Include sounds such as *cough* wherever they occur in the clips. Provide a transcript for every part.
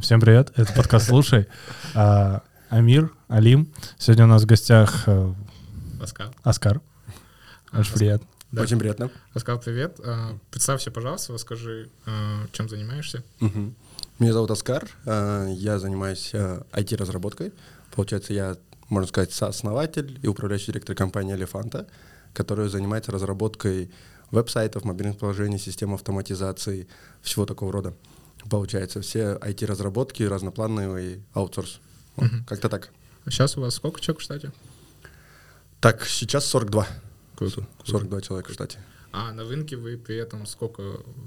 Всем привет, это подкаст «Слушай». А, Амир, Алим. Сегодня у нас в гостях э, Оскар. Оскар. Очень приятно. Да. Очень приятно. Оскар, привет. А, Представься, пожалуйста, расскажи, а, чем занимаешься. Мгм. Меня зовут Оскар, э, я занимаюсь э, IT-разработкой. Получается, я, можно сказать, сооснователь и управляющий директор компании «Элефанта», которая занимается разработкой веб-сайтов, мобильных приложений, систем автоматизации, всего такого рода. Получается, все IT-разработки, разноплановый аутсорс. Вот, Мгм. Как-то так. Сейчас у вас сколько человек в штате? Так, сейчас 42. Круто. 42 человека в штате. А на рынке вы при этом сколько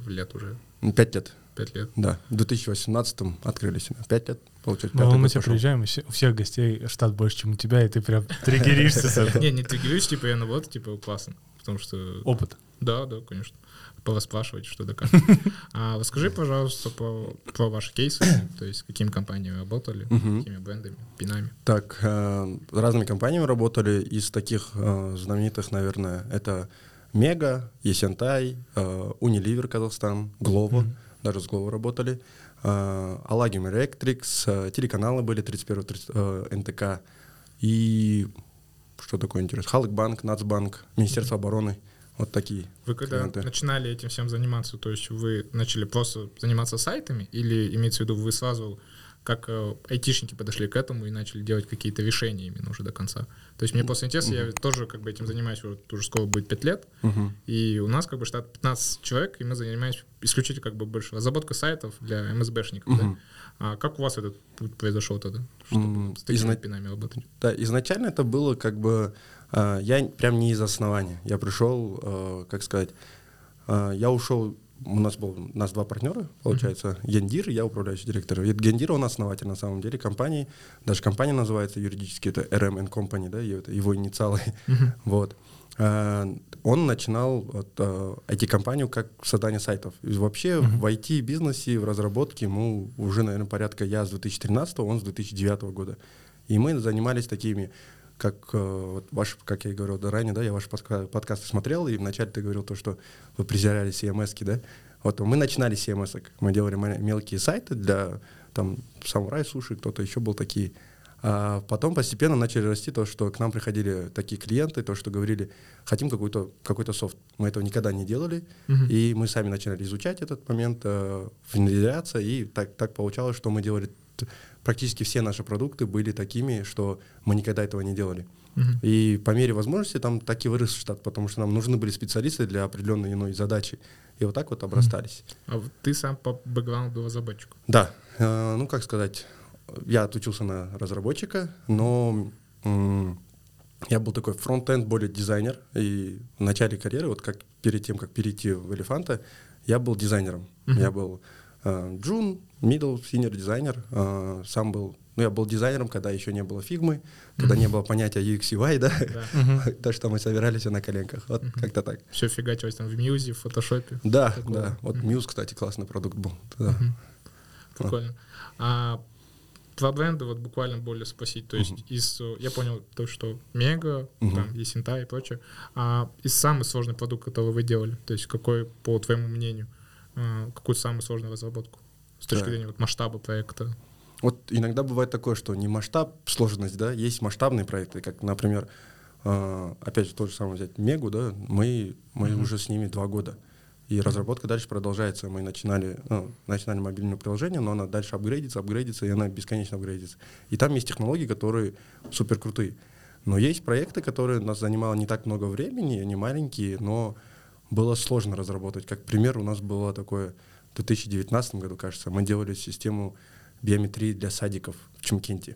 лет уже? Пять лет, Пять лет. да. В 2018 открылись. Пять лет, получается. Мы год Алмате пошел. приезжаем, и у всех гостей штат больше, чем у тебя, и ты прям *laughs* триггеришься с этого. Не, не триггерюсь, типа я наоборот, типа классно. Потому что... Опыт. Да, да, конечно. Пораспрашивать, что да как. *laughs* А расскажи, пожалуйста, про, про ваши кейсы, то есть какими компаниями работали, какими брендами, пинами. Так, э, разными компаниями работали. Из таких э, знаменитых, наверное, это Мега, Есентай, э, Unilever Казахстан, Глово, даже с Глово работали. Э, Аллагим Electrics, э, телеканалы были 31 30, э, НТК. И что такое интересно? Халкбанк, Нацбанк, Министерство обороны. Вот такие. Вы когда клиенты. начинали этим всем заниматься, то есть вы начали просто заниматься сайтами или имеется в виду вы сразу как э, айтишники подошли к этому и начали делать какие-то решения именно уже до конца? То есть мне просто интересно, я тоже как бы этим занимаюсь, вот уже скоро будет 5 лет, Мгм. и у нас как бы штат 15 человек, и мы занимаемся исключительно как бы больше разработкой сайтов для МСБшников. да? Мгм. А как у вас этот путь произошел тогда, чтобы М, с такими изна- пинами работать? Да, изначально это было как бы... э, я прям не из основания. Я пришел, э, как сказать, э, я ушел... У нас был у нас два партнера, получается, Гендир, я управляющий директор. Гендир, он основатель на самом деле компании. Даже компания называется юридически, это RM Company, да, это его инициалы. *laughs* Вот. Э, Он начинал вот, э, IT-компанию как создание сайтов. И вообще в IT-бизнесе, в разработке ему уже, наверное, порядка я с 2013, он с 2009 года. И мы занимались такими, как э, вот ваш, как я и говорил да, ранее, да, я ваши подка- подкасты смотрел, и вначале ты говорил то, что вы презирали CMS-ки, да. Вот мы начинали с CMS, мы делали мелкие сайты для там самурай суши, кто-то еще был такие. А потом постепенно начали расти то, что к нам приходили такие клиенты, то, что говорили, хотим какой-то какой софт. Мы этого никогда не делали, Мгм. и мы сами начали изучать этот момент, э, внедряться, и так, так получалось, что мы делали практически все наши продукты были такими, что мы никогда этого не делали. Мгм. И по мере возможности там так и вырос штат, потому что нам нужны были специалисты для определенной иной задачи. И вот так вот обрастались. А вот ты сам по бэкграунду разработчик. Да, э, ну как сказать, я отучился на разработчика, но м, я был такой фронт-энд, более дизайнер. И в начале карьеры, вот как перед тем, как перейти в Элефанта, я был дизайнером. Мгм. Я был э, джун, middle, senior дизайнер. э, сам был, ну я был дизайнером, когда еще не было фигмы, когда не было понятия UX, UI, да. Да. *laughs* То, что мы собирались на коленках. Вот как-то так. Все фигачилось там в Мьюзе, в Фотошопе. Да, да. Вот. Muse, кстати, классный продукт был. Прикольно. А про бренды вот буквально более спросить. То есть из, я понял то, что Мега, Мгм. там, Есентай и прочее. А из самый сложный продукт, который вы делали, то есть какой, по твоему мнению, э, какую самую сложную разработку? С точки Так. зрения вот, масштаба проекта. Вот иногда бывает такое, что не масштаб, сложность, да, есть масштабные проекты, как, например, э, опять же, тот же самый взять Мегу, да, мы, мы Мгм. уже с ними два года. И разработка дальше продолжается. Мы начинали, ну, начинали мобильное приложение, но она дальше апгрейдится, апгрейдится, и она бесконечно апгрейдится. И там есть технологии, которые супер крутые. Но есть проекты, которые нас занимало не так много времени, они маленькие, но было сложно разработать. Как пример, у нас было такое в 2019 году, кажется, мы делали систему биометрии для садиков в Чумкенте.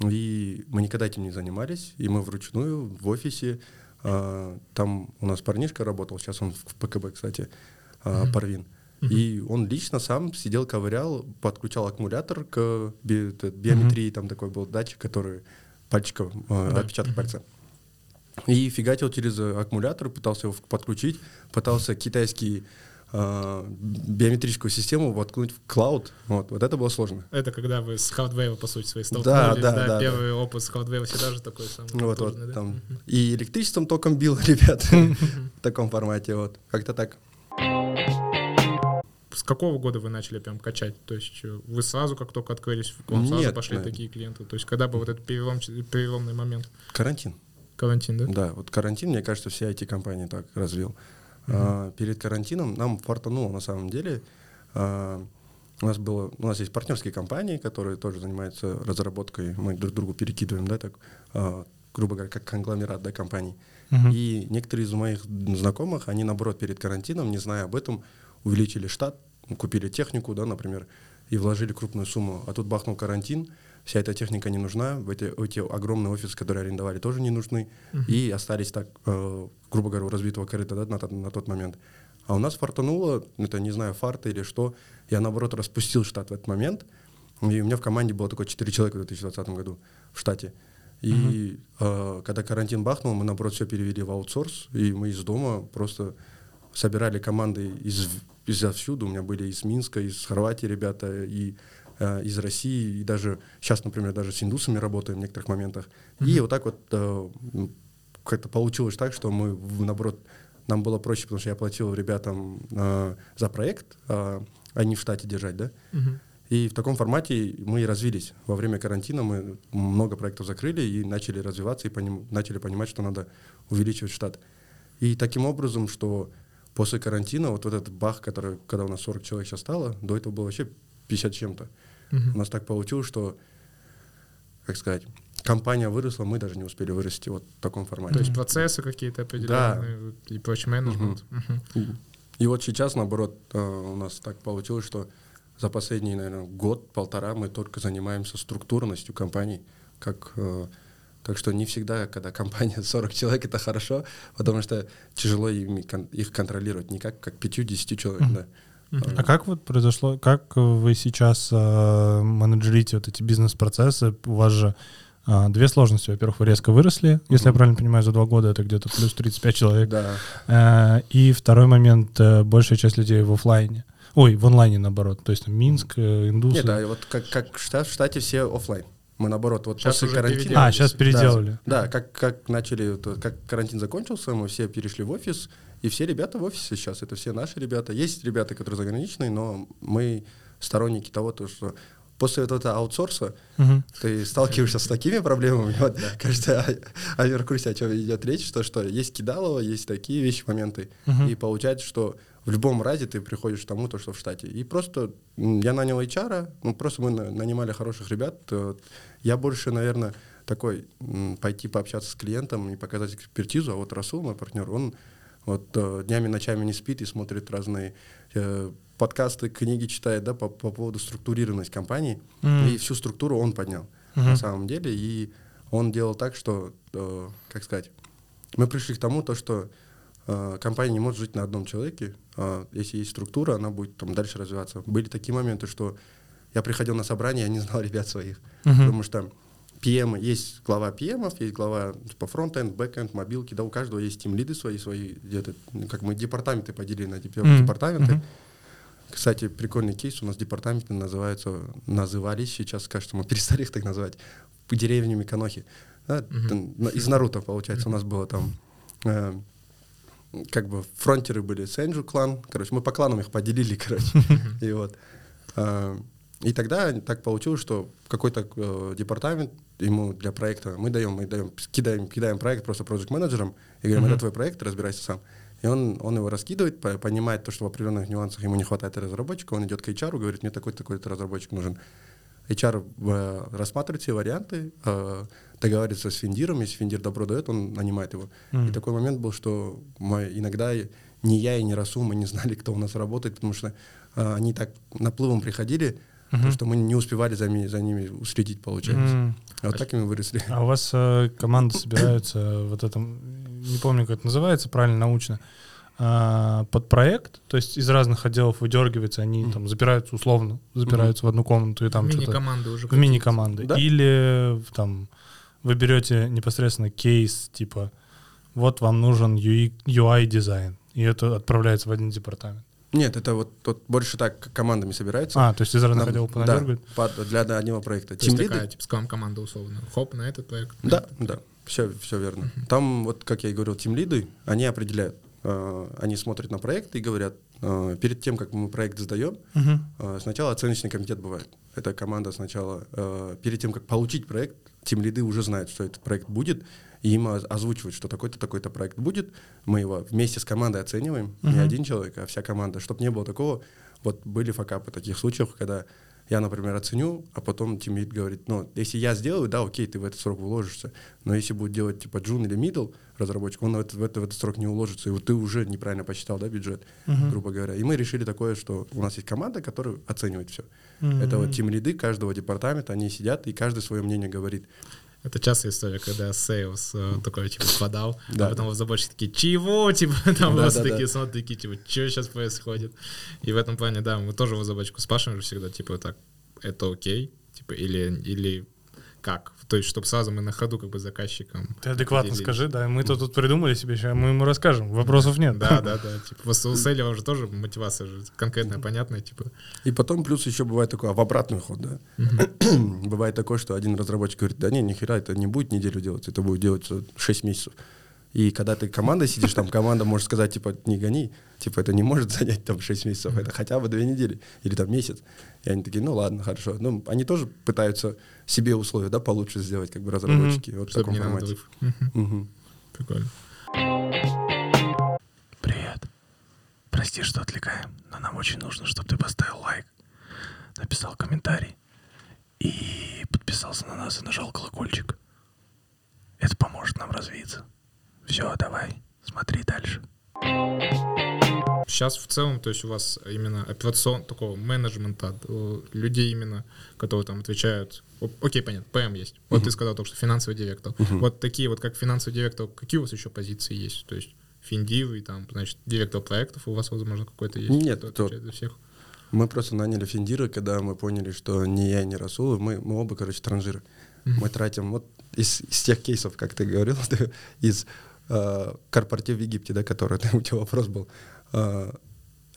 И мы никогда этим не занимались, и мы вручную в офисе, а, там у нас парнишка работал, сейчас он в ПКБ, кстати, а, Мгм. Парвин. И он лично сам сидел, ковырял, подключал аккумулятор к би- биометрии, там такой был датчик, который пальчиком, э, Да. отпечаток Мгм. пальца. И фигачил через э, аккумулятор, пытался его подключить, пытался китайский э, биометрическую систему воткнуть в клауд. Вот, вот это было сложно. Это когда вы с Hardware, по сути, свои Да, столкнулись. да, да, Первый опыт с Hardware всегда же такой самый Вот, вот, да? там. И электричеством током бил, *laughs* ребят, в таком формате. Вот, как-то так. с какого года вы начали прям качать? То есть э, вы сразу, как только открылись, к вам сразу Нет, пошли да. такие клиенты? То есть когда был вот этот перелом, переломный момент? Карантин. Карантин, да? Да, вот карантин, мне кажется, все IT-компании так развил. А, перед карантином нам фартануло на самом деле. А, у нас было, у нас есть партнерские компании, которые тоже занимаются разработкой. Мы друг другу перекидываем, да, так, а, грубо говоря, как конгломерат, да, компаний. Мгм. И некоторые из моих знакомых, они наоборот перед карантином, не зная об этом, увеличили штат, купили технику, да, например, и вложили крупную сумму. А тут бахнул карантин, вся эта техника не нужна, эти, эти огромные офисы, которые арендовали, тоже не нужны, и остались так, э, грубо говоря, у разбитого корыта да, на, тот- на тот момент. А у нас фартануло, это не знаю, фарта или что, я наоборот распустил штат в этот момент, и у меня в команде было только 4 человека в 2020 году в штате. И э, когда карантин бахнул, мы наоборот все перевели в аутсорс, и мы из дома просто собирали команды из, из отсюда. У меня были из Минска, из Хорватии ребята, и э, из России, и даже сейчас, например, даже с индусами работаем в некоторых моментах. И вот так вот э, как-то получилось так, что мы, наоборот, нам было проще, потому что я платил ребятам э, за проект, э, а не в штате держать, да. Мгм. И в таком формате мы и развились. Во время карантина мы много проектов закрыли и начали развиваться, и поним- начали понимать, что надо увеличивать штат. И таким образом, что после карантина, вот, вот этот бах, который, когда у нас 40 человек сейчас стало, до этого было вообще 50 с чем-то. У нас так получилось, что, как сказать, компания выросла, мы даже не успели вырасти вот в таком формате. То есть процессы какие-то определенные и прочий менеджмент. И вот сейчас, наоборот, э, у нас так получилось, что за последний, наверное, год-полтора мы только занимаемся структурностью компаний. Как, э, так что не всегда, когда компания *laughs* 40 человек, это хорошо, потому что тяжело ими кон- их контролировать, не как, как 5-10 человек. Мгм. Да. А как вот произошло, как вы сейчас э, менеджерите вот эти бизнес-процессы? У вас же э, две сложности. Во-первых, вы резко выросли, если я Мгм. правильно понимаю, за два года это где-то плюс 35 человек. Да. Э, И второй момент, э, большая часть людей в оффлайне. Ой, в онлайне наоборот. То есть там Минск, э, Индусы. Нет, а вот как, как в Штат- в штате все оффлайн. Мы наоборот, вот Щас после уже карантина... А, сейчас переделали. Да, как, как начали, как карантин закончился, мы все перешли в офис, и все ребята в офисе сейчас, это все наши ребята. Есть ребята, которые заграничные, но мы сторонники того, то, что после вот этого аутсорса Мгм. ты сталкиваешься с такими проблемами. Вот, кажется, а, а в курсе, о чем идет речь, что, что есть кидалово, есть такие вещи, моменты. Мгм. И получается, что в любом разе ты приходишь к тому, то, что в штате. И просто я нанял HR, ну, просто мы на- нанимали хороших ребят. э, Я больше, наверное, такой пойти пообщаться с клиентом и показать экспертизу. А вот Расул, мой партнер, он вот э, днями, ночами не спит и смотрит разные э, подкасты, книги читает, да, по, по поводу структурированности компании. Мгм. И всю структуру он поднял Мгм. на самом деле. И он делал так, что, э, как сказать, мы пришли к тому, то, что э, компания не может жить на одном человеке. А если есть структура, она будет там дальше развиваться. Были такие моменты, что я приходил на собрание, я не знал *laughs* ребят своих. Мгм. Потому что PM, есть глава PM, есть глава типа frontend, backend, мобилки, да, у каждого есть тимлиды свои, свои где-то, ну, как мы департаменты поделили на департаменты. Мгм. Кстати, прикольный кейс, у нас департаменты называются, назывались, сейчас, кажется, мы перестали их так называть, по деревнями Конохи. Да, на- из Наруто, получается, у нас было там э, как бы фронтеры были Сенджу клан, короче, мы по кланам их поделили, *laughs* короче, и вот. И тогда так получилось, что какой-то э, департамент ему для проекта мы даем, мы даем, кидаем, кидаем проект просто проект менеджерам и говорим, Мгм. это твой проект, разбирайся сам. И он, он его раскидывает, по- понимает то, что в определенных нюансах ему не хватает разработчика, он идет к HR, говорит, мне такой-то такой-то разработчик нужен. HR э, рассматривает все варианты, э, договаривается с финдиром, если финдир добро дает, он нанимает его. Мгм. И такой момент был, что мы иногда ни я и ни Расул мы не знали, кто у нас работает, потому что э, они так наплывом приходили, Мгм. что мы не успевали за, ми- за ними уследить, получается. М. А вот так и мы выросли. А у вас э, команда собираются вот этом, не помню, как это называется правильно научно, а, под проект, то есть из разных отделов выдергиваются, они там запираются условно, запираются в одну комнату и там что-то Мини-команды уже. в мини-команды. Да. Или там вы берете непосредственно кейс, типа вот вам нужен UI дизайн, и это отправляется в один департамент. Нет, это вот тут больше так командами собираются. А, то есть из разных отделов да, понадергивают? под- для одного проекта. То есть Тимлиды- такая, типа, скам команда условно. Хоп, на этот проект. Да, да, все, все верно. Там, вот как я и говорил, тимлиды, они определяют, э, они смотрят на проект и говорят, э, перед тем, как мы проект сдаем, Мгм. э, сначала оценочный комитет бывает. Это команда сначала, э, перед тем, как получить проект, тем лиды уже знают, что этот проект будет, и им оз- озвучивают, что такой-то, такой-то проект будет. Мы его вместе с командой оцениваем, не Мгм. один человек, а вся команда, чтобы не было такого. Вот были факапы таких случаев, когда я, например, оценю, а потом тимлид говорит, ну, если я сделаю, да, окей, ты в этот срок уложишься, но если будет делать типа джун или мидл разработчик, он в этот, в этот, в этот срок не уложится, и вот ты уже неправильно посчитал, да, бюджет, Мгм. грубо говоря. И мы решили такое, что у нас есть команда, которая оценивает все. Мгм. Это вот тимлиды каждого департамента, они сидят, и каждый свое мнение говорит. Это частая история, когда sales э, такой, типа, подал, Да. а потом разработчики такие, чего? *laughs* Типа, там Да, просто да, такие да. смотрят, такие, типа, что сейчас происходит? И в этом плане, да, мы тоже разработчику спрашиваем же всегда, типа, так, это окей? Типа, или, или как? То есть, чтобы сразу мы на ходу как бы заказчиком... Ты адекватно определились. скажи, да, мы-то тут придумали себе, сейчас мы ему расскажем, вопросов нет. Да, *laughs* да, да. Типа, у селлера уже тоже мотивация же конкретная, понятная, типа. И потом плюс еще бывает такое, а в обратный ход, да. *clears throat* бывает такое, что один разработчик говорит, да не, нихера, это не будет неделю делать, это будет делаться 6 месяцев. И когда ты командой сидишь, там команда может сказать, типа, не гони, типа, это не может *laughs* занять там 6 месяцев, это хотя бы 2 недели или там месяц. И они такие, ну ладно, хорошо. Ну, они тоже пытаются себе условия, да, получше сделать, как бы разработчики. Вот в Чтобы таком не на формате. Мгм. Мгм. Прикольно. Привет. Прости, что отвлекаем, но нам очень нужно, чтобы ты поставил лайк, написал комментарий и подписался на нас и нажал колокольчик. Это поможет нам развиться. Все, давай, смотри дальше. Сейчас в целом, то есть у вас именно операцион такого менеджмента, э, людей именно, которые там отвечают. Окей, понятно, ПМ есть. Вот ты сказал только что финансовый директор. Вот такие вот, как финансовый директор, какие у вас еще позиции есть? То есть финдивы, там, значит, директор проектов у вас, возможно, какой-то есть? Нет, кто то- отвечает за всех. Мы просто наняли Финдира, когда мы поняли, что ни я, ни Расул, мы, мы оба, короче, транжиры. Мы тратим вот из, из тех кейсов, как ты говорил, *laughs* из корпоратив в Египте, да, который *laughs* у тебя вопрос был. э,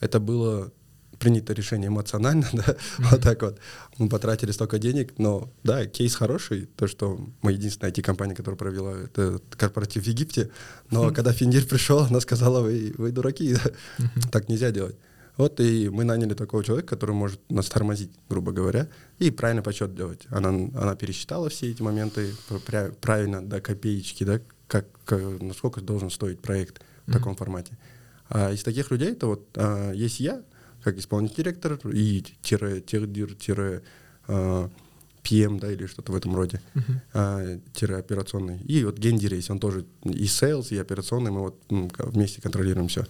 это было принято решение эмоционально, *laughs* да, вот так вот. Мы потратили столько денег, но да, кейс хороший, то, что мы единственная IT-компания, которая провела этот корпоратив в Египте, но когда Финдир пришел, она сказала, вы, вы дураки, да, так нельзя делать. Вот и мы наняли такого человека, который может нас тормозить, грубо говоря, и правильно подсчет делать. Она, она пересчитала все эти моменты пра- правильно до копеечки, да, как, как- насколько должен стоить проект в таком формате. А из таких людей, это вот а, есть я, как исполнительный директор, и тире, техдир, тире, а, PM, да, или что-то в этом роде, а, тире операционный. И вот гендир есть, он тоже и sales, и операционный, мы вот вместе контролируем все.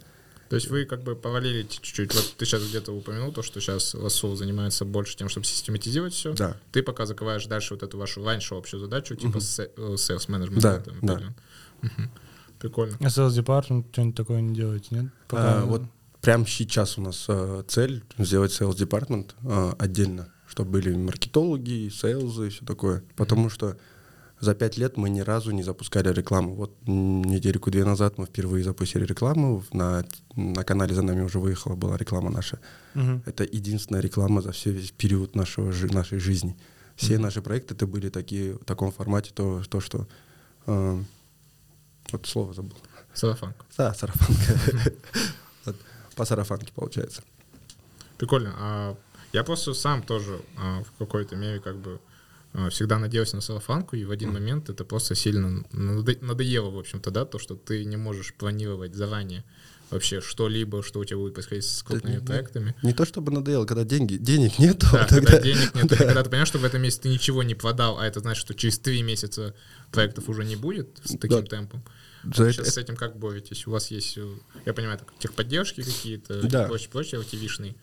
То есть вы как бы повалилите чуть-чуть. Вот ты сейчас где-то упомянул то, что сейчас Расул занимается больше тем, чтобы систематизировать все. Да. Ты пока закрываешь дальше вот эту вашу раньше общую задачу, типа э, sales management. Да, там, да. Прикольно. А sales department что-нибудь такое не делаете, нет? А, вот прямо сейчас у нас э, цель сделать sales департмент э, отдельно, чтобы были маркетологи, сейлзы и все такое. Потому что за пять лет мы ни разу не запускали рекламу. Вот м, недельку-две назад мы впервые запустили рекламу. На, на канале за нами уже выехала была реклама наша. Мгм. Это единственная реклама за все весь период нашего, нашей жизни. Все наши проекты это были такие в таком формате, то, то что... э, вот слово забыл. Сарафанка. Да, сарафанка. *laughs* По сарафанке получается. Прикольно. А я просто сам тоже а, в какой-то мере как бы всегда надеялся на сарафанку, и в один момент это просто сильно надо- надоело, в общем-то, да, то, что ты не можешь планировать заранее вообще что-либо, что у тебя будет происходить с крупными не- проектами. Не то чтобы надоело, когда деньги, денег *laughs* нет, Да, тогда... когда денег нет, *laughs* Да. и когда ты понимаешь, что в этом месяце ты ничего не продал, а это значит, что через три месяца проектов уже не будет с таким Да. темпом. За это- Сейчас с этим как боретесь? У вас есть, э, я понимаю, так, техподдержки какие-то, Да. прочее, прочее, ТВшные.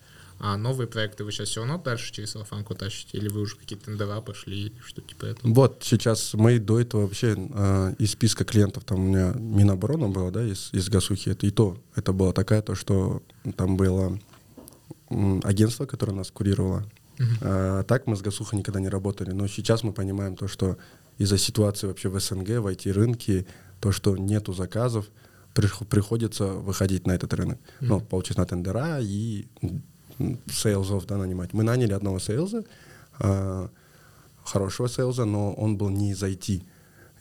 А новые проекты вы сейчас все равно дальше через салфанку тащите? Или вы уже какие-то тендера пошли, или что типа этого? Вот сейчас мы до этого вообще э, из списка клиентов, там у меня Миноборона была, да, из, из Гасухи, это и то, это была такая, то, что там было м, агентство, которое нас курировало. А так мы с Гасухой никогда не работали, но сейчас мы понимаем то, что из-за ситуации вообще в СНГ, в IT-рынке, то, что нету заказов, прих- приходится выходить на этот рынок. Ну, получить на тендера и сейлзов да, нанимать. Мы наняли одного сейлза, а, хорошего сейлза, но он был не из IT.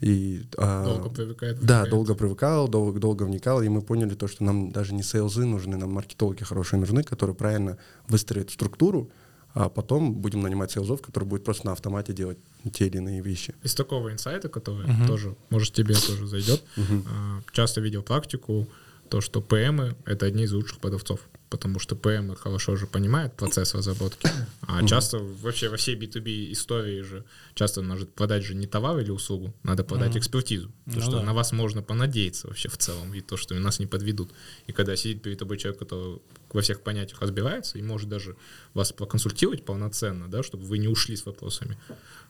И, а, Долго привыкает. Да, вникает. долго привыкал, долго, долго вникал, и мы поняли то, что нам даже не сейлзы нужны, нам маркетологи хорошие нужны, которые правильно выстроят структуру, а потом будем нанимать сейлзов, которые будут просто на автомате делать те или иные вещи. Из такого инсайта, который Мгм. тоже, может, тебе тоже зайдет, а, часто видел практику, то, что ПМы — это одни из лучших продавцов, потому что ПМы хорошо же понимают процесс разработки, а часто вообще во всей B2B истории же часто может продать же не товар или услугу, надо продать экспертизу, то, Ну что на вас можно понадеяться вообще в целом, и то, что нас не подведут. И когда сидит перед тобой человек, который во всех понятиях разбирается и может даже вас проконсультировать полноценно, да, чтобы вы не ушли с вопросами.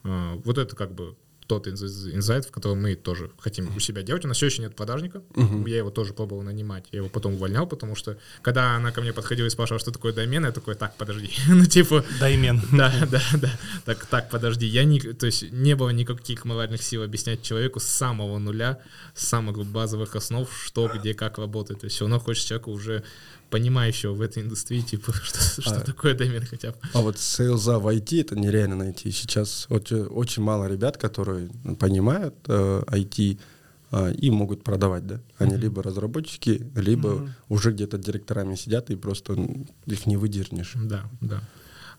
А, Вот это как бы тот инсайт, в котором мы тоже хотим у себя делать. У нас все еще нет продажника. Я его тоже пробовал нанимать. Я его потом увольнял, потому что когда она ко мне подходила и спрашивала, что такое домен, я такой, так, подожди. *laughs* ну, типа, Даймен. *laughs* да, да, да. Так, так, подожди. Я не, то есть не было никаких моральных сил объяснять человеку с самого нуля, с самых базовых основ, что, где, как работает. То есть все равно хочется человека уже понимающего в этой индустрии, типа, *laughs* что, что А. такое домен хотя бы. А вот сейлза в IT это нереально найти. Сейчас очень, очень мало ребят, которые понимают э, IT э, и могут продавать, да. Они либо разработчики, либо уже где-то директорами сидят и просто их не выдернешь. Да, да.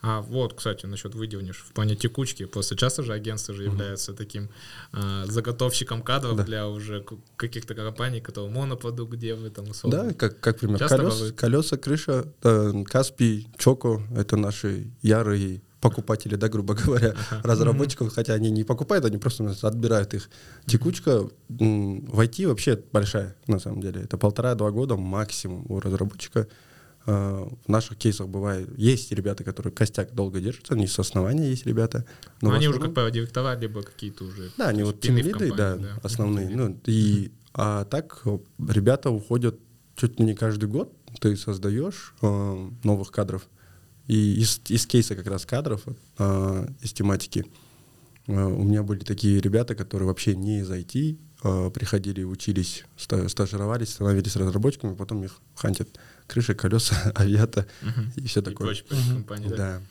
А вот, кстати, насчет выделнешь в плане текучки. Просто часто же агентство же является таким а, заготовщиком кадров Да. для уже каких-то компаний, которые монопродукт делают, там, условно. Да, как, как пример. Часто Колес- бывает. колеса, крыша, э, Каспий, Чоко — это наши ярые покупатели, да, грубо говоря, разработчиков, хотя они не покупают, они просто у нас отбирают их. Текучка в IT вообще большая, на самом деле. Это полтора-два года максимум у разработчика. В наших кейсах бывает, есть ребята, которые костяк долго держатся, они с основания есть ребята. Но в они уже, как правило, директора, либо какие-то уже... да, они вот тимлиды, да, компании, основные. Ну, и, а так ребята уходят чуть ли не каждый год. Ты создаешь э, новых кадров. И из, из кейса как раз кадров, э, из тематики, э, у меня были такие ребята, которые вообще не из IT, э, приходили, учились, ста- стажировались, становились разработчиками, потом их хантят крыши, колеса, *laughs* авиата и все такое. да.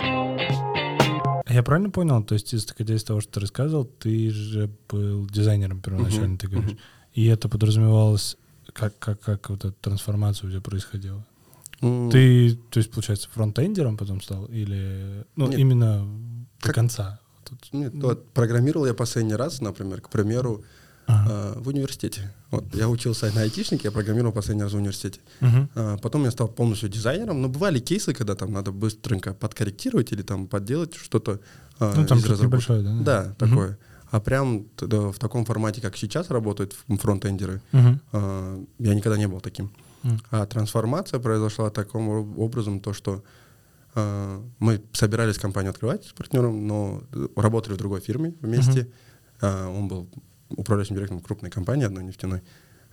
А Я правильно понял? То есть, исходя из того, что ты рассказывал, ты же был дизайнером первоначально, ты говоришь. И это подразумевалось, как, как, как вот эта трансформация у тебя происходила? М, Ты, то есть, получается, фронтендером потом стал? Или, ну, именно до конца? Нет, вот программировал я последний раз, например, к примеру, Ага. э, в университете. Вот, я учился на айтишнике, я программировал последний раз в университете. Мгм. А, Потом я стал полностью дизайнером, но бывали кейсы, когда там надо быстренько подкорректировать или там подделать что-то. а, Ну, там из разработки. небольшое, да? Да, Мгм. такое. А прям да, в таком формате, как сейчас работают фронтендеры, Мгм. а, я никогда не был таким. Мгм. А трансформация произошла таким об- образом, то что а, мы собирались компанию открывать с партнером, но э, работали в другой фирме вместе. А, он был управляющим директором крупной компании одной нефтяной.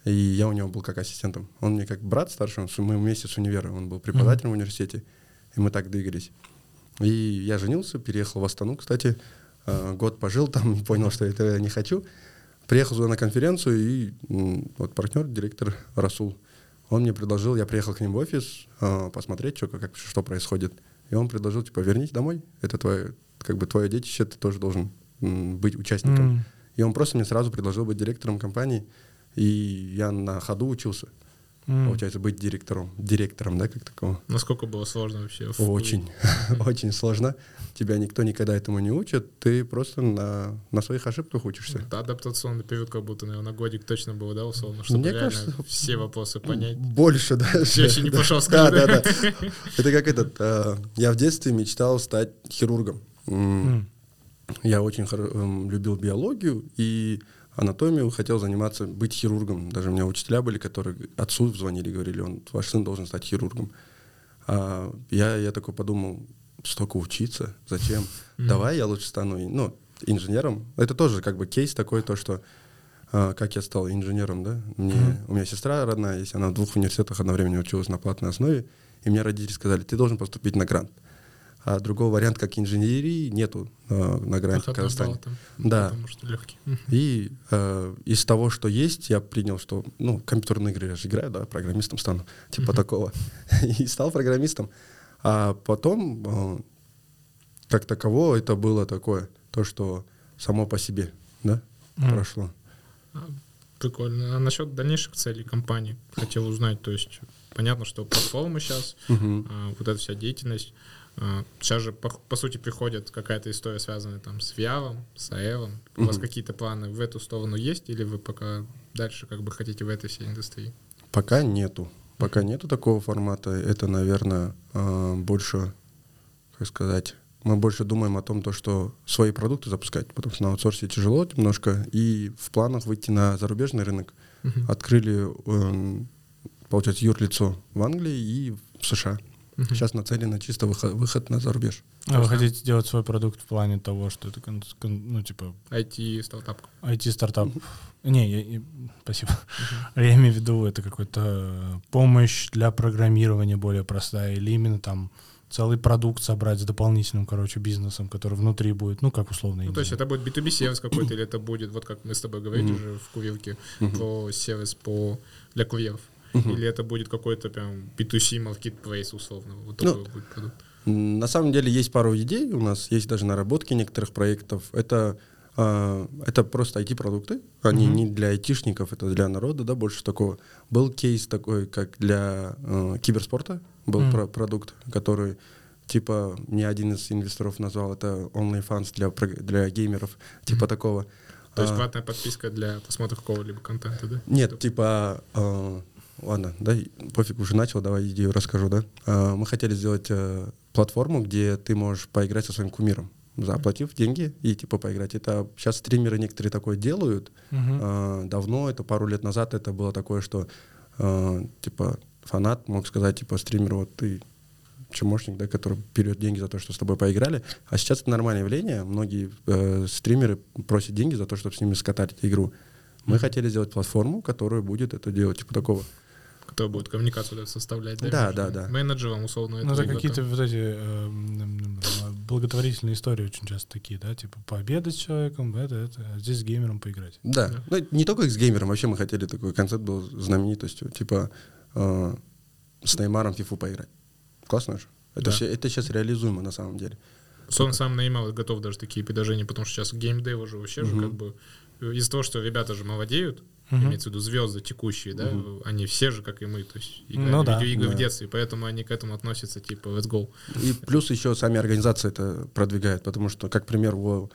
И я у него был как ассистентом. Он мне как брат старший, он мы вместе с универа. Он был преподавателем в университете, и мы так двигались. И я женился, переехал в Астану, кстати. А, Год пожил там, *laughs* понял, что это я не хочу. Приехал туда на конференцию, и вот партнер, директор Расул, он мне предложил, я приехал к ним в офис, а, посмотреть, что, как, что происходит. И он предложил, типа, вернись домой, это твое, как бы твое детище, ты тоже должен быть участником. М. И он просто мне сразу предложил быть директором компании, и я на ходу учился, М. получается, быть директором, директором, да, как такого. Насколько было сложно вообще? Очень, *laughs* очень сложно. Тебя никто никогда этому не учит, ты просто на, на своих ошибках учишься. Это адаптационный период как будто, наверное, на годик точно был, да, условно, чтобы Мне реально кажется, все вопросы понять. Больше, да. *laughs* Всё еще не пошел, скажи, *laughs* да, да? да. Это как этот. э, Я в детстве мечтал стать хирургом. Я очень эм, любил биологию и анатомию, хотел заниматься, быть хирургом. Даже у меня учителя были, которые отцу звонили, говорили, он, ваш сын должен стать хирургом. А я, я такой подумал, столько учиться, зачем? Давай я лучше стану, ну, инженером. Это тоже как бы кейс такой, то, что а, как я стал инженером, да? Мне, У меня сестра родная есть, она в двух университетах одновременно училась на платной основе, и мне родители сказали, ты должен поступить на грант. А другого варианта, как инженерии, нету а, на гранте в Проходной Казахстане. балл там, Да. Потому что легкий. И э, из того, что есть, я принял, что, ну, компьютерные игры я же играю, да, программистом стану, типа такого. *laughs* И стал программистом. А потом, э, как таково, это было такое, то, что само по себе, да. Мгм. прошло. Прикольно. А насчет дальнейших целей компании хотел узнать. То есть понятно, что платформа сейчас, Мгм. а, вот эта вся деятельность. Сейчас же, по, по сути, приходит какая-то история, связанная там с VR, с AR. У вас Мгм. какие-то планы в эту сторону есть, или вы пока дальше как бы хотите в этой всей индустрии? Пока нету. Пока нету такого формата. Это, наверное, а, больше, как сказать, мы больше думаем о том, то, что свои продукты запускать, потому что на аутсорсе тяжело немножко, и в планах выйти на зарубежный рынок. Мгм. Открыли, эм, получается, юрлицо в Англии и в США. Мгм. Сейчас нацелено чисто выход, выход на зарубеж. А вы Ага. хотите сделать свой продукт в плане того, что это, ну, типа, IT-стартап. IT-стартап? Не, я- я- спасибо. Я имею в виду, это какой-то помощь для программирования более простая, или именно там целый продукт собрать с дополнительным, короче, бизнесом, который внутри будет, ну, как условно. Ну, то есть это будет B2B сервис какой-то, *clears throat* или это будет, вот как мы с тобой говорили Мгм. уже в курилке, Мгм. про сервис по, для курьеров. Мгм. Или это будет какой-то прям B2C marketplace условно. Вот Ну, такой будет продукт. На самом деле есть пару идей у нас, есть даже наработки некоторых проектов. Это, а, это просто IT-продукты, они Мгм. не для айтишников, это для народа, да, больше такого. Был кейс такой, как для э, киберспорта, был Мгм. про- продукт, который типа мне один из инвесторов назвал это OnlyFans для, для геймеров, типа Мгм. такого. То есть А, платная подписка для просмотра какого-либо контента, да? Нет, типа, э, ладно, да, пофиг, уже начал, давай идею расскажу, да. Э, мы хотели сделать э, платформу, где ты можешь поиграть со своим кумиром, заплатив деньги и типа поиграть. Это сейчас стримеры некоторые такое делают. Мгм. Э, давно, это пару лет назад, это было такое, что э, типа фанат мог сказать, типа, стример, вот ты чмошник, да, который берет деньги за то, что с тобой поиграли. А сейчас это нормальное явление. Многие э, стримеры просят деньги за то, чтобы с ними скатать игру. Мы хотели сделать платформу, которая будет это делать, типа такого. Кто будет коммуникацию составлять, да? Да, да, да. Менеджером, условно. Ну, это какие-то вот эти э, м, м, м, благотворительные истории очень часто такие, да, типа пообедать с человеком, это, это, а здесь с геймером поиграть. Да. Да. Ну, не только с геймером, вообще мы хотели такой концепт был знаменитостью, типа э, с Неймаром фифу поиграть. Классно же. Это, Да. ща- это сейчас реализуемо на самом деле. Он сам наимал готов даже такие предложения, потому что сейчас геймдев уже вообще же Мгм. как бы э, из-за того, что ребята же молодеют, Мгм. имеется в виду звезды текущие, да, Мгм. они все же, как и мы, то есть играли Ну в да. видеоигры в Да. детстве, поэтому они к этому относятся типа let's go. И плюс еще сами организации это продвигают, потому что, как пример, у,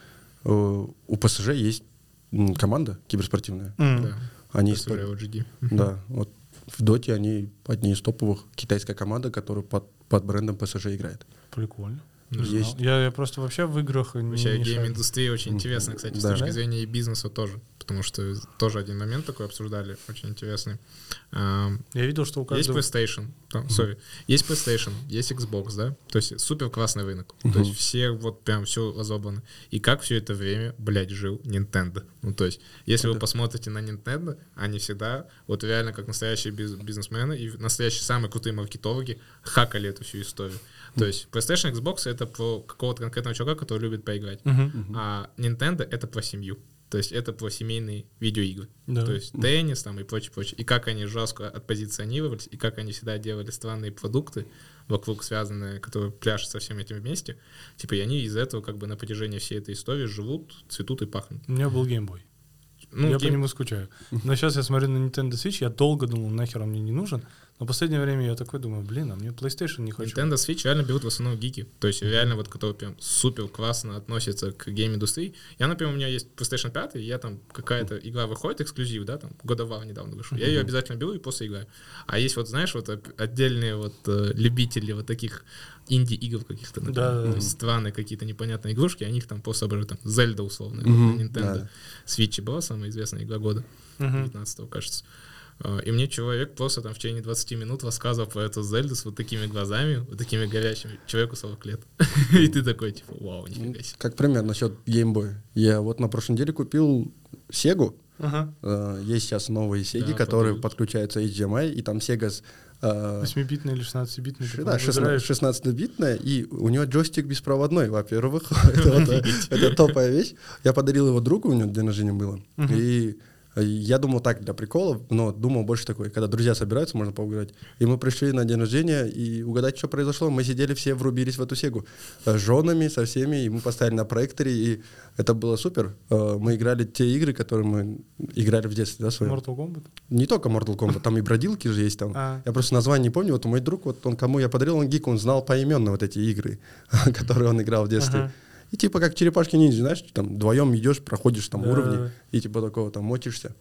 у, ПСЖ есть команда киберспортивная. М. Да. Они исп- LGD. *laughs* Да, вот в Доте они одни из топовых китайская команда, которая под, под брендом ПСЖ играет. Прикольно. Знал. есть. Я, я просто вообще в играх не, Вообще не гейм-индустрия очень Мгм. интересная, кстати, с Да. точки Да? зрения и бизнеса тоже. Потому что тоже один момент такой обсуждали, очень интересный. Я видел, что у Есть каждого... PlayStation, там, sorry, есть PlayStation, есть Xbox, да, то есть супер классный рынок, то Мгм. есть все вот прям все разобрано. И как все это время, блядь, жил Nintendo. Ну то есть, если вы Да. посмотрите на Nintendo, они всегда вот реально как настоящие биз- бизнесмены и настоящие самые крутые маркетологи хакали эту всю историю. То есть PlayStation, Xbox это про какого-то конкретного человека, который любит поиграть, а Nintendo это про семью. То есть это про семейные видеоигры. Да. То есть теннис там и прочее, прочее. И как они жестко отпозиционировались, и как они всегда делали странные продукты вокруг связанные, которые пляшут со всем этим вместе. Типа, и они из этого как бы на протяжении всей этой истории живут, цветут и пахнут. У меня был Game Boy. Ну, я по гейм- нему скучаю. Но сейчас я смотрю на Nintendo Switch, я долго думал, нахер он мне не нужен. Но в последнее время я такой думаю, блин, а мне PlayStation не хочу. Nintendo Switch реально берут в основном гики. То есть реально вот, которые прям супер классно относятся к гейм-индустрии. Я, например, у меня есть PlayStation 5, и я там какая-то игра выходит, эксклюзив, да, там, God of War недавно вышел. Я ее обязательно беру и после играю. А есть вот, знаешь, вот отдельные вот э, любители вот таких инди-игр каких-то, например. Да-да-да. То есть странные какие-то непонятные игрушки, они их там просто обожают. Там, Зельда условно, на Nintendo да. Switch была самая известная игра года. Мгм. 19 кажется. А, И мне человек просто там в течение 20 минут рассказывал про эту Зельду с вот такими глазами, вот такими горящими. Человеку 40 лет. *laughs* И ты такой, типа, вау, нифига себе. Как пример насчет геймбоя. Я вот на прошлой неделе купил Сегу. Ага. Э, Есть сейчас новые Сеги, Да, которые продают. подключаются HDMI, и там Sega с... э, 8-битный или 16-битный. ты, Да, по-моему, 16 выбираешь. 16-битная, и у него джойстик беспроводной, во-первых. *laughs* Это топовая вещь. Я подарил его другу, у него день рождения было. И Я думал так для прикола, но думал больше такой, когда друзья собираются, можно поугадать. И мы пришли на день рождения, и угадать, что произошло. Мы сидели все, врубились в эту сегу. Э, С женами, со всеми, и мы поставили на проекторе, и это было супер. Э, Мы играли те игры, которые мы играли в детстве, да, своем. Mortal Kombat? Не только Mortal Kombat, там и бродилки же есть там. *laughs* А. Я просто название не помню. Вот мой друг, вот он кому я подарил, он гик, он знал поименно вот эти игры, *laughs* которые он играл в детстве. Ага. И типа как черепашки ниндзя, знаешь, там вдвоем идешь, проходишь там Да. уровни, и типа такого там мочишься.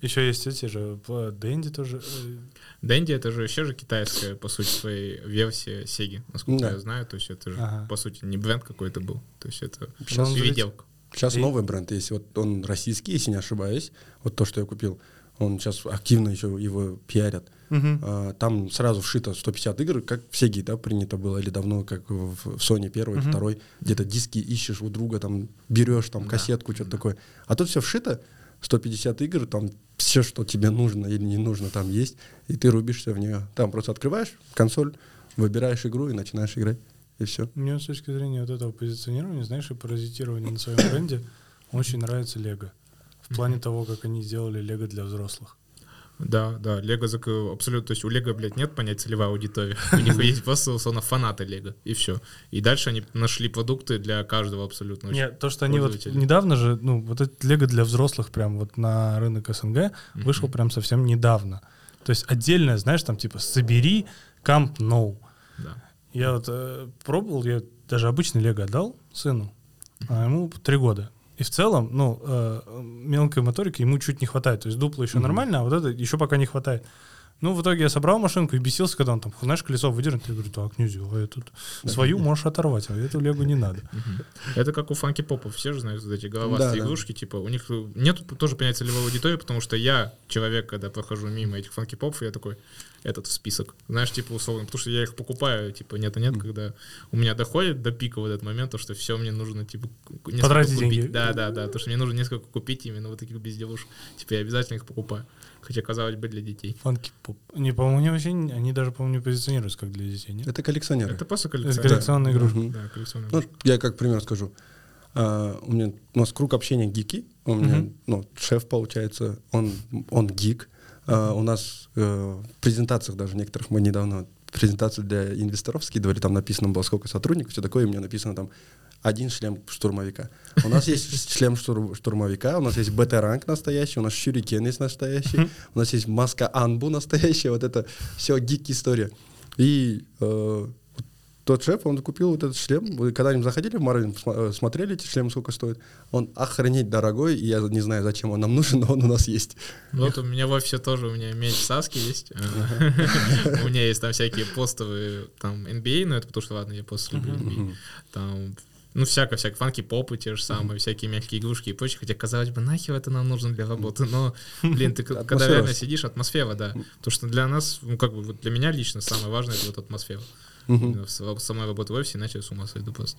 Еще есть эти же, по- Дэнди тоже. э, Дэнди это же вообще же китайская, по сути, своей версия Сеги, насколько Да. я знаю. То есть это же, Ага. по сути, не бренд какой-то был. То есть это Сейчас виделка. Сейчас И- новый бренд есть. Вот он российский, если не ошибаюсь. Вот то, что я купил. Он сейчас активно еще его пиарят. А, Там сразу вшито 150 игр, как в Сеге, да, принято было, или давно, как в в Sony первый, Мгм. второй, где-то диски ищешь у друга, там берешь там Да. кассетку, что-то такое. А тут все вшито, 150 игр, там все, что тебе нужно или не нужно, там есть, и ты рубишься в нее. Там просто открываешь консоль, выбираешь игру и начинаешь играть, и все. Мне с точки зрения вот этого позиционирования, знаешь, и паразитирования на своем бренде, очень нравится Лего. В плане того, как они сделали Лего для взрослых. Да, да, Лего абсолютно, то есть у Лего, блядь, нет понятия целевая аудитория. *laughs* У них есть просто, условно, фанаты Лего, и все. И дальше они нашли продукты для каждого абсолютно. Нет, то, что они вот недавно же, ну, вот этот Лего для взрослых прям вот на рынок СНГ вышел прям совсем недавно. То есть отдельное, знаешь, там типа «собери Camp No». Да. Я вот э, пробовал, я даже обычный Лего отдал сыну, а ему три года. И в целом, ну, э, мелкой моторики ему чуть не хватает. То есть дупло еще нормально, а вот это еще пока не хватает. Ну, в итоге я собрал машинку и бесился, когда он там, знаешь, колесо выдернет. Я говорю, так, нельзя, а я тут свою можешь оторвать, а эту Лего не надо. Это как у фанки попов, все же знают вот эти головастые игрушки, типа у них нет тоже понятия целевой аудитории, потому что я человек, когда прохожу мимо этих фанки попов, я такой этот в список, знаешь, типа условно, потому что я их покупаю, типа нет и нет, когда у меня доходит до пика в этот момент, то что все мне нужно типа несколько Потратить купить. деньги. Да, да, да, то что мне нужно несколько купить именно вот таких безделушек, типа я обязательно их покупаю, хотя казалось бы для детей. Фанки поп. Не, по-моему, они вообще, они даже, по-моему, не позиционируются как для детей, нет? Это коллекционеры. Это просто Это коллекционная. коллекционная игрушка. Мгм. Да, коллекционная Ну, игрушка. я как пример скажу. А, у меня у нас круг общения гики. У меня Мгм. ну, шеф, получается, он, он гик. А, у нас э, в презентациях даже некоторых мы недавно презентацию для инвесторов скидывали, там написано было сколько сотрудников, все такое, и меня написано там один шлем штурмовика. У нас есть шлем штур- штурмовика, у нас есть БТ-ранг настоящий, у нас щурикен есть настоящий, у нас есть маска Анбу настоящая, вот это все гик-история. И э, тот шеф, он купил вот этот шлем. Вы когда-нибудь заходили в Марвин, э, смотрели эти шлемы, сколько стоит? Он охренеть дорогой, и я не знаю, зачем он нам нужен, но он у нас есть. Вот у меня в офисе тоже, у меня меч Саски есть. *laughs* У меня есть там всякие постовые, там, NBA, но это потому что, ладно, я просто люблю NBA. Там, ну, всякое-всякое, фанки-попы те же самые, всякие мягкие игрушки и прочее. Хотя, казалось бы, нахер это нам нужно для работы, но, блин, ты когда реально сидишь, атмосфера, да. Потому что для нас, ну, как бы, для меня лично самое важное — это вот атмосфера. Мгм. Именно в с- Самой работы в офисе, иначе я с ума сойду просто.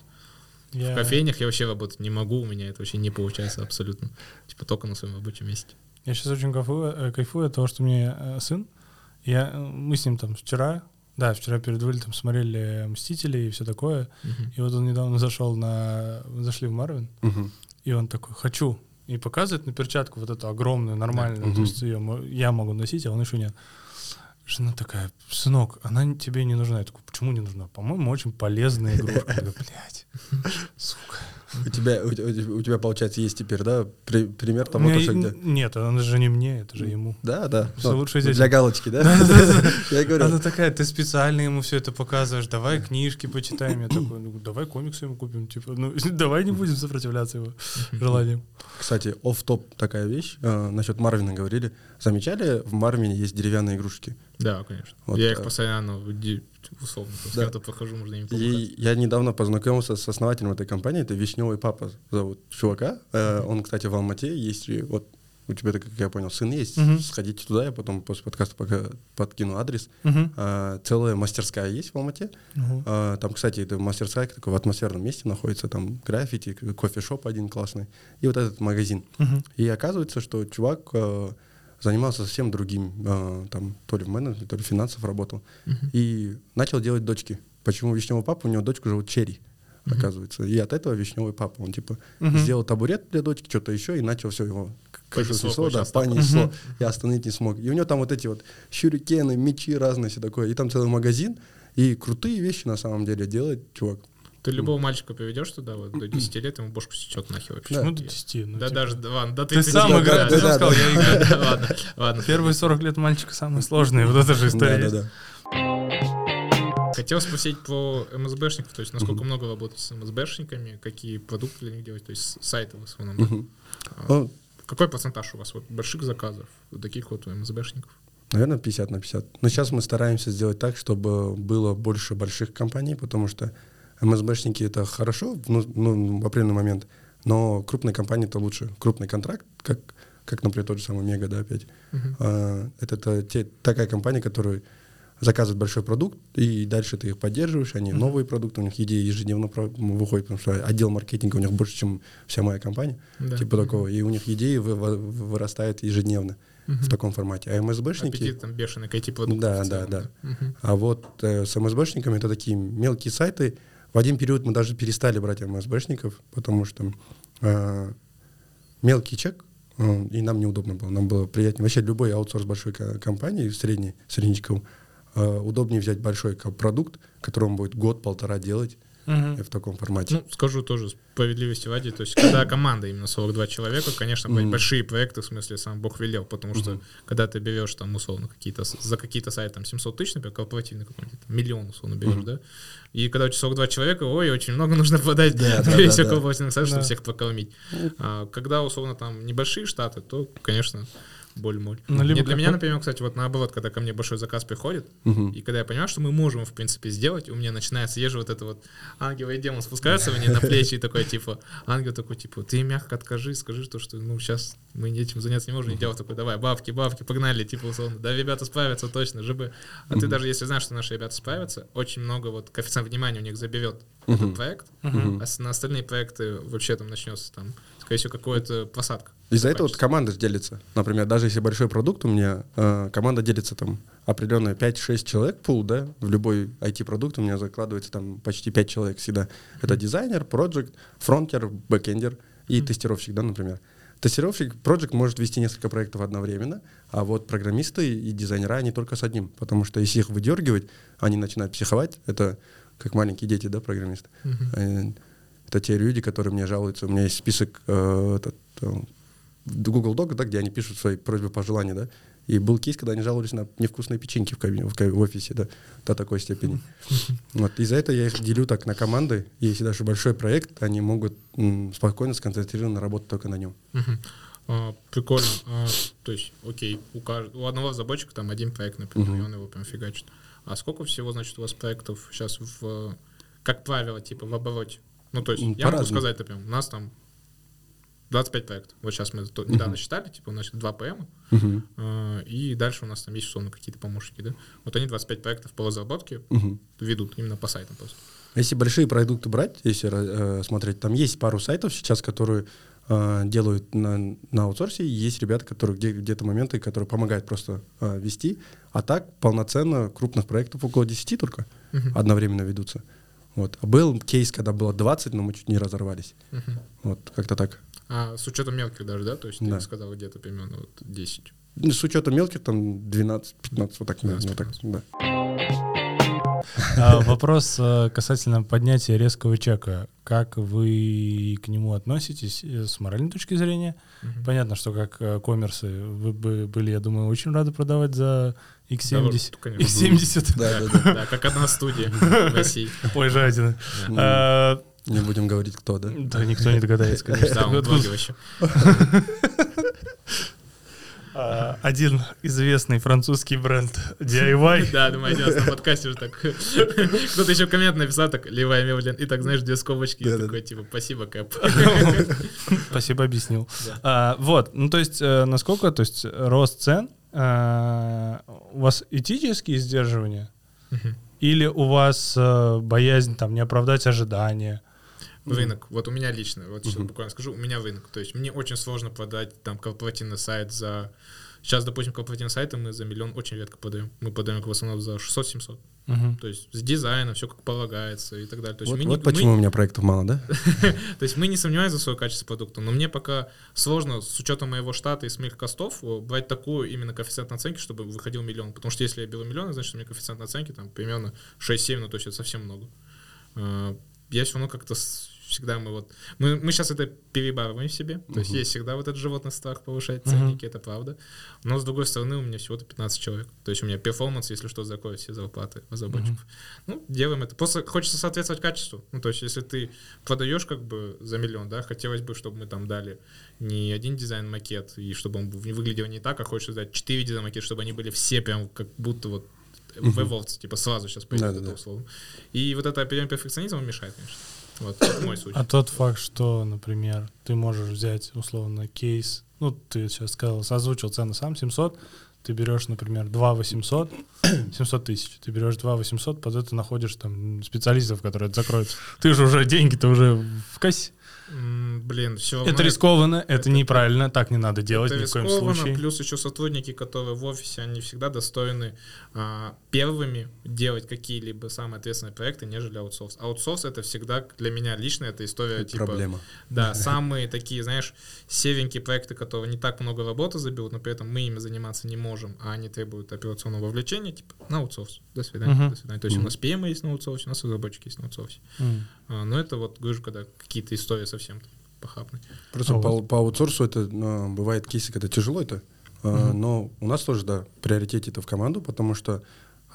Я- В кофейнях я вообще работать не могу, у меня это вообще не получается абсолютно. Типа только на своем рабочем месте. Я сейчас очень кайфую, э, кайфую от того, что у меня э, сын. Я, э, мы с ним там вчера, да, вчера перед вылетом смотрели «Мстители» и все такое. Мгм. И вот он недавно зашел на... Зашли в Марвин, Мгм. и он такой «хочу». И показывает на перчатку вот эту огромную, нормальную. Мгм. То есть ее я могу носить, а он еще нет. Жена такая, сынок, она тебе не нужна. Я такой, почему не нужна? По-моему, очень полезная игрушка. Я блядь, сука. У тебя, у, тебя- у тебя, получается, есть теперь, да, при- пример того, меня то, что где... Нет, она же не мне, это же ему. Да, да. Всё лучше здесь. Для галочки, да? Я говорю, Она такая, ты специально ему все это показываешь, давай книжки почитаем. Я такой, ну давай комиксы ему купим, типа, ну *laughs* давай не будем сопротивляться его желаниям. Кстати, оф-топ такая вещь. э, насчет Марвина говорили. Замечали, в Марвине есть деревянные игрушки. Да, конечно. Я их э, постоянно условно, Да. кем-то прохожу, можно им помогать. И я недавно познакомился с основателем этой компании, это Вишневый папа зовут чувака. Э, Он, кстати, в Алмате есть, вот у тебя, как я понял, сын есть. Мгм. Сходите туда, я потом после подкаста пока подкину адрес. Мгм. А, Целая мастерская есть в Алмате. Мгм. А, Там, кстати, это мастерская такой в атмосферном месте находится, там граффити, кофешоп один классный, и вот этот магазин. Мгм. И оказывается, что чувак занимался совсем другим, э, там, то ли в менеджменте, то ли в финансах работал, и начал делать дочки. Почему Вишневый папа? У него дочку зовут Черри, оказывается. И от этого Вишневый папа. Он, типа, Мгм. сделал табурет для дочки, что-то еще, и начал все его Понесло, снесло, да, понесло. Я остановить не смог. И у него там вот эти вот щурикены, мечи разные, все такое. И там целый магазин. И крутые вещи на самом деле делает чувак. Ты любого мальчика поведешь туда, вот до 10 лет, ему бошку сечет нахер вообще. Почему И- до 10? Ну, Да типа, даже, да, ладно, до Ты 30. сам да, играешь, да, ты да, сам сказал, да. я играю. Ладно, ладно. Первые 40 лет мальчика самые сложные. Вот это же история. Да, да, да. Хотел спросить про МСБшников, то есть насколько много работаете с МСБшниками, какие продукты для них делать, то есть сайты в основном. да? А, Ну, Какой процентаж у вас вот больших заказов, вот таких вот МСБшников? Наверное, 50 на 50. Но сейчас мы стараемся сделать так, чтобы было больше больших компаний, потому что МСБшники это хорошо ну, ну, в определенный момент, но крупные компании это лучше. Крупный контракт, как, как например, тот же самый Мега, да, опять. Мгм. А, это, та- те- такая компания, которая заказывает большой продукт, и дальше ты их поддерживаешь, они новые продукты, у них идеи ежедневно выходят, потому что отдел маркетинга у них больше, чем вся моя компания, Да. типа такого, и у них идеи вы- вы- вырастают ежедневно в таком формате. А МСБшники... Аппетит там бешеный к IT-продуктам. Да, да, да. Мгм. А вот э, с МСБшниками это такие мелкие сайты. В один период мы даже перестали брать МСБшников, потому что э, мелкий чек, э, и нам неудобно было. Нам было приятнее. Вообще любой аутсорс большой ко- компании, средней, среднечковой, э, удобнее взять большой продукт, который будет год-полтора делать Э, в таком формате. Ну, скажу тоже справедливости ради, то есть когда команда именно 42 человека, конечно, большие проекты, в смысле, сам Бог велел, потому что когда ты берешь там условно какие-то, за какие-то сайты там 700 тысяч, например, корпоративный какой-нибудь, миллион условно берешь, Мгм. да, и когда у тебя 42 человека, ой, очень много нужно подать Да, *laughs* да, весь да, да. корпоративный сайт, чтобы всех покормить. А когда условно там небольшие штаты, то, конечно, боль-моль. Ну, либо Не для меня, например, кстати, вот наоборот, когда ко мне большой заказ приходит, Мгм. и когда я понимаю, что мы можем, в принципе, сделать, у меня начинается еже вот это вот ангел и демон спускаются мне на плечи и такой, типа, ангел такой, типа, ты мягко откажи, скажи то, что, ну, сейчас мы этим заняться не можем, и дело такой, давай, бабки, бабки, погнали, типа, условно, да, ребята справятся точно, жибы. А ты даже если знаешь, что наши ребята справятся, очень много вот коэффициент внимания у них заберет этот проект, а на остальные проекты вообще там начнется там, скорее всего, какая-то просадка. Из-за этого вот команда делится. Например, даже если большой продукт у меня, э, команда делится там определенные 5-6 человек, пул, да, в любой IT-продукт у меня закладывается там почти 5 человек всегда. Это дизайнер, проект, фронтер, бэкендер и тестировщик, да, например. Тестировщик, проект может вести несколько проектов одновременно, а вот программисты и дизайнера, они только с одним, потому что если их выдергивать, они начинают психовать, это как маленькие дети, да, программисты. Э, Это те люди, которые мне жалуются. У меня есть список э, этот, э, Google Doc, да, где они пишут свои просьбы, пожелания, да. И был кейс, когда они жаловались на невкусные печеньки в, кабине, в, в офисе, да, до такой степени. *laughs* Вот, из-за этого я их делю так на команды. И Если даже большой проект, они могут м, спокойно сконцентрированно работать только на нем. А, прикольно. А, то есть, окей, у, кажд- у одного разработчика там один проект, например, Мгм. и он его прям фигачит. А сколько всего, значит, у вас проектов сейчас в, как правило, типа в обороте? Ну, то есть, М, я могу сказать, например, у нас там 25 проектов. Вот сейчас мы то- недавно считали, типа, у нас 2 ПМ, Мгм. а, и дальше у нас там есть, условно, какие-то помощники, да? Вот они 25 проектов по разработке Мгм. ведут именно по сайтам просто. Если большие продукты брать, если э, смотреть, там есть пару сайтов сейчас, которые э, делают на, на аутсорсе, есть ребята, которые где, где-то моменты, которые помогают просто э, вести, а так полноценно крупных проектов около 10 только Мгм. одновременно ведутся. Вот. А был кейс, когда было 20, но мы чуть не разорвались. Мгм. Вот, как-то так. А с учетом мелких даже, да? То есть ты Да. сказал где-то примерно вот 10. Ну, С учетом мелких, там 12-15, вот так, наверное, вот так, 12-15. да. А, Вопрос э, касательно поднятия резкого чека. Как вы к нему относитесь э, с моральной точки зрения? Мгм. Понятно, что как э, коммерсы вы бы были, я думаю, очень рады продавать за X70. Да, конечно. X70. Да, да, да. Да, как одна студия в России. Ой, жадина. А, Не будем говорить, кто, да? Да, никто не догадается, конечно. Да, он вообще. А, Один известный французский бренд *laughs* DIY. Да, думаю, один на подкасте уже так. Кто-то еще коммент написал, так, Левая Мевлин, и так, знаешь, две скобочки, и такой, типа, спасибо, Кэп. *laughs* Спасибо, объяснил. А, Вот, ну то есть э, насколько, то есть рост цен, а, у вас этические сдерживания или у вас э, боязнь там не оправдать ожидания? рынок. Вот у меня лично, вот сейчас буквально скажу, у меня рынок. То есть мне очень сложно продать там корпоративный сайт за... Сейчас, допустим, корпоративные сайты мы за миллион очень редко продаем. Мы продаем в основном за 600-700. Мгм. То есть с дизайном, все как полагается и так далее. То есть Вот, мы не- вот мы- почему у меня проектов мало, да? *laughs* то есть мы не сомневаемся в своем качестве продукта, но мне пока сложно с учетом моего штата и с моих костов брать такую именно коэффициент наценки, чтобы выходил миллион. Потому что если я беру миллион, значит, у меня коэффициент наценки там примерно 6-7, ну то есть это совсем много. Э, Я все равно как-то всегда мы вот... Мы, мы сейчас это перебарываем в себе. То есть есть всегда вот этот животный страх повышать ценники, это правда. Но с другой стороны у меня всего-то 15 человек. То есть у меня перформанс, если что, закроет все зарплаты разработчиков. Ну, делаем это. Просто хочется соответствовать качеству. Ну, то есть, если ты продаешь как бы за миллион, да, хотелось бы, чтобы мы там дали не один дизайн-макет, и чтобы он выглядел не так, а хочется дать 4 дизайн-макета, чтобы они были все прям как будто вот в Evolved, типа сразу сейчас пойдет Да-да-да. это условно. И вот это перфекционизм мешает, конечно. Вот, мой случай. А тот факт, что, например, ты можешь взять условно кейс, ну, ты сейчас сказал, озвучил цену сам, 700, ты берешь, например, 2 800, 700 тысяч, ты берешь 2 800, под это находишь там специалистов, которые это закроют. Ты же уже деньги-то уже в кассе. Блин, все Это рискованно, это неправильно, так не надо делать Это ни в коем случае. плюс еще сотрудники, которые в офисе, они всегда достойны а, первыми делать какие-либо самые ответственные проекты, нежели аутсорс. Аутсорс это всегда для меня лично эта история типа Проблема. да, *laughs* самые такие, знаешь, серенькие проекты, которые не так много работы заберут, но при этом мы ими заниматься не можем, а они требуют операционного вовлечения, типа на аутсорс. До свидания, до свидания. То есть у нас PM есть на аутсорсе, у нас разработчики есть на аутсорсе. А, но это вот, говорю, когда какие-то истории совсем похабные. Просто А по, вас? по аутсорсу это ну, бывает кейсы, когда тяжело это. А, Но у нас тоже, да, приоритет это в команду, потому что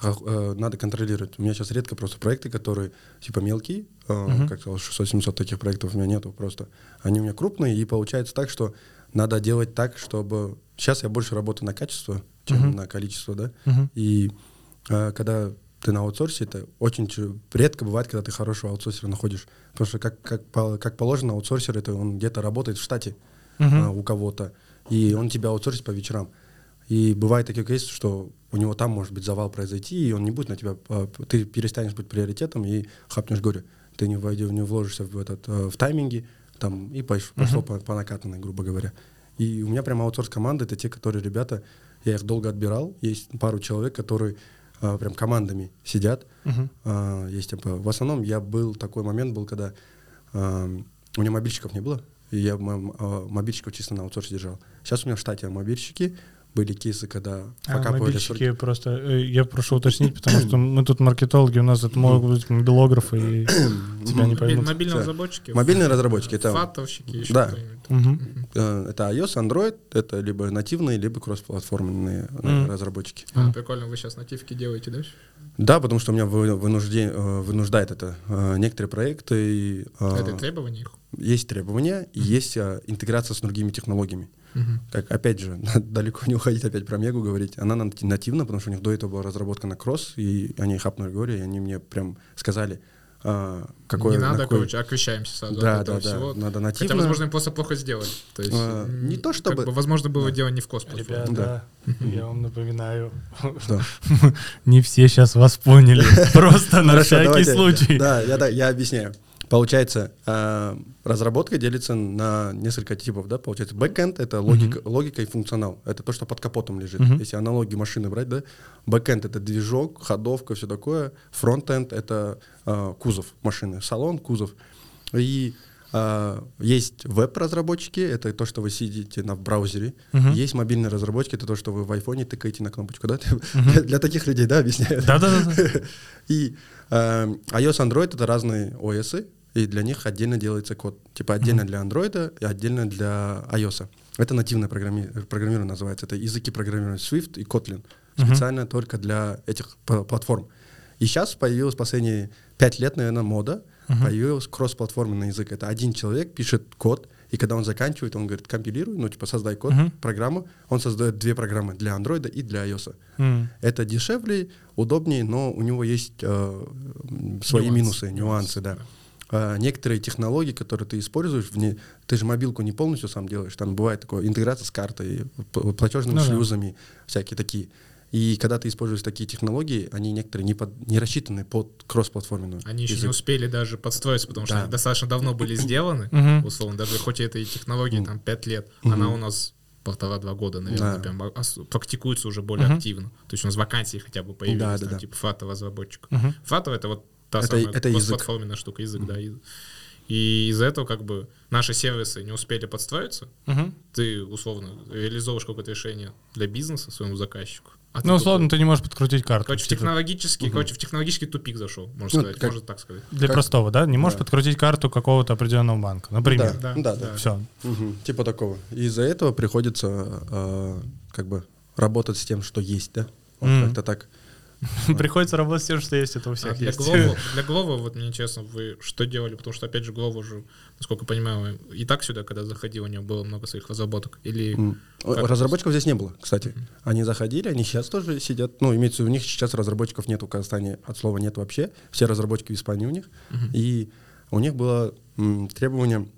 а, э, надо контролировать. У меня сейчас редко просто проекты, которые типа мелкие, Мгм. как сказал, 600-700 таких проектов у меня нету просто. Они у меня крупные, и получается так, что надо делать так, чтобы... Сейчас я больше работаю на качество, чем Мгм. на количество, да. Мгм. И э, когда ты на аутсорсе, это очень редко бывает, когда ты хорошего аутсорсера находишь. Потому что, как, как, как положено, аутсорсер это он где-то работает в штате Мгм. а, у кого-то, и он тебя аутсорсит по вечерам. И бывает такие кейсы, что у него там может быть завал произойти, и он не будет на тебя, а, ты перестанешь быть приоритетом и хапнешь горе. Ты не, войдешь, не вложишься в, этот, э, в тайминги, там, и пош- пошло по, по накатанной, грубо говоря. И у меня прям аутсорс команда это те, которые ребята, я их долго отбирал. Есть пару человек, которые а, прям командами сидят. А, есть типа, в основном я был такой момент был, когда а, у меня мобильщиков не было, и я мобильщиков чисто на аутсорсе держал. Сейчас у меня в штате мобильщики. Были кейсы, когда А, покапывали мобильщики просто, э, я прошу уточнить, потому что мы тут маркетологи, у нас это могут быть мобилографы, и тебя не поймут. Мобильные разработчики. Мобильные разработчики это Фатовщики, еще Да. э, это iOS, Android, это либо нативные, либо кроссплатформенные э, разработчики. А, прикольно, вы сейчас нативки делаете, да? Да, потому что у меня вынуждает это некоторые проекты. Это требования их. есть требования есть интеграция с другими технологиями. Как, опять же, *laughs* далеко не уходить опять про Мегу говорить. Она нат- нативна, потому что у них до этого была разработка на кросс, и они хапнули горе, и они мне прям сказали, а, какое... не на надо, какой- короче, окрещаемся сразу Да, от этого да, да, всего. надо Хотя, нативно. возможно, им просто плохо сделали. То есть, А, не то как чтобы- бы, возможно, было дело не в космосе. Ребята, *laughs* я вам напоминаю, Что? *laughs* не все сейчас вас поняли, просто на всякий случай. Да, я, да, я объясняю. Получается, а, разработка делится на несколько типов, да, получается, backend — это логика, логика и функционал, это то, что под капотом лежит. Мгм. Если аналогии машины брать, да, backend — это движок, ходовка, все такое, frontend — это а, кузов машины, салон, кузов. И а, есть веб-разработчики, это то, что вы сидите на в браузере. Мгм. Есть мобильные разработчики, это то, что вы в айфоне тыкаете на кнопочку, да? Для, *laughs* для таких людей, да, объясняю. Да-да-да. *laughs* И э, iOS, Android это разные OS, и для них отдельно делается код. Типа отдельно для Android и отдельно для iOS. Это нативное программи- программирование называется. Это языки программирования Swift и Kotlin. Специально только для этих платформ. И сейчас появилась последние пять лет, наверное, мода. Появился кроссплатформенный язык. Это один человек пишет код, и когда он заканчивает, он говорит, компилируй, ну, типа, создай код, Мгм. программу. Он создает две программы для Android и для iOS. М. Это дешевле, удобнее, но у него есть э, свои Нюансы, минусы, нюансы, да. А, некоторые технологии, которые ты используешь, вне, ты же мобилку не полностью сам делаешь. Там бывает такое интеграция с картой, платежными Ну да. шлюзами, всякие такие. И когда ты используешь такие технологии, они некоторые не, под, не рассчитаны под кроссплатформенную. Они еще не язык. успели даже подстроиться, потому что Да. они достаточно давно были сделаны, условно, даже хоть это и технологии там 5 лет, она у нас полтора-два года, наверное, Да. прям практикуется уже более активно. То есть у нас вакансии хотя бы появились, Да, да, там, да. типа фата разработчика. Мгм. Фата это вот та Это- самая это язык. платформенная штука, язык, да. язык. И из-за этого как бы наши сервисы не успели подстроиться, Мгм. ты условно реализовываешь какое-то решение для бизнеса своему заказчику. А Ну, условно, ты не можешь подкрутить карту. Короче, в Типа, технологический, короче, в технологический тупик зашел, можно Ну, сказать, как- можно так сказать. Для как- простого, да? Не можешь Да. подкрутить карту какого-то определенного банка, например. Да, Да, да, да. да. Все. Мгм, Типа такого. И из-за этого приходится э, как бы работать с тем, что есть, да? Вот Мгм. как-то так. *laughs* Приходится работать с тем, что есть, это у А всех для есть. Глова, *laughs* для Глова, вот мне интересно, вы что делали? Потому что, опять же, Глова же, насколько я понимаю, и так сюда, когда заходил, у него было много своих разработок. Или Разработчиков здесь не было, кстати. Они заходили, они сейчас тоже сидят. Ну, имеется в виду, у них сейчас разработчиков нет в Казахстане, от слова нет вообще. Все разработчики в Испании у них. И у них было требование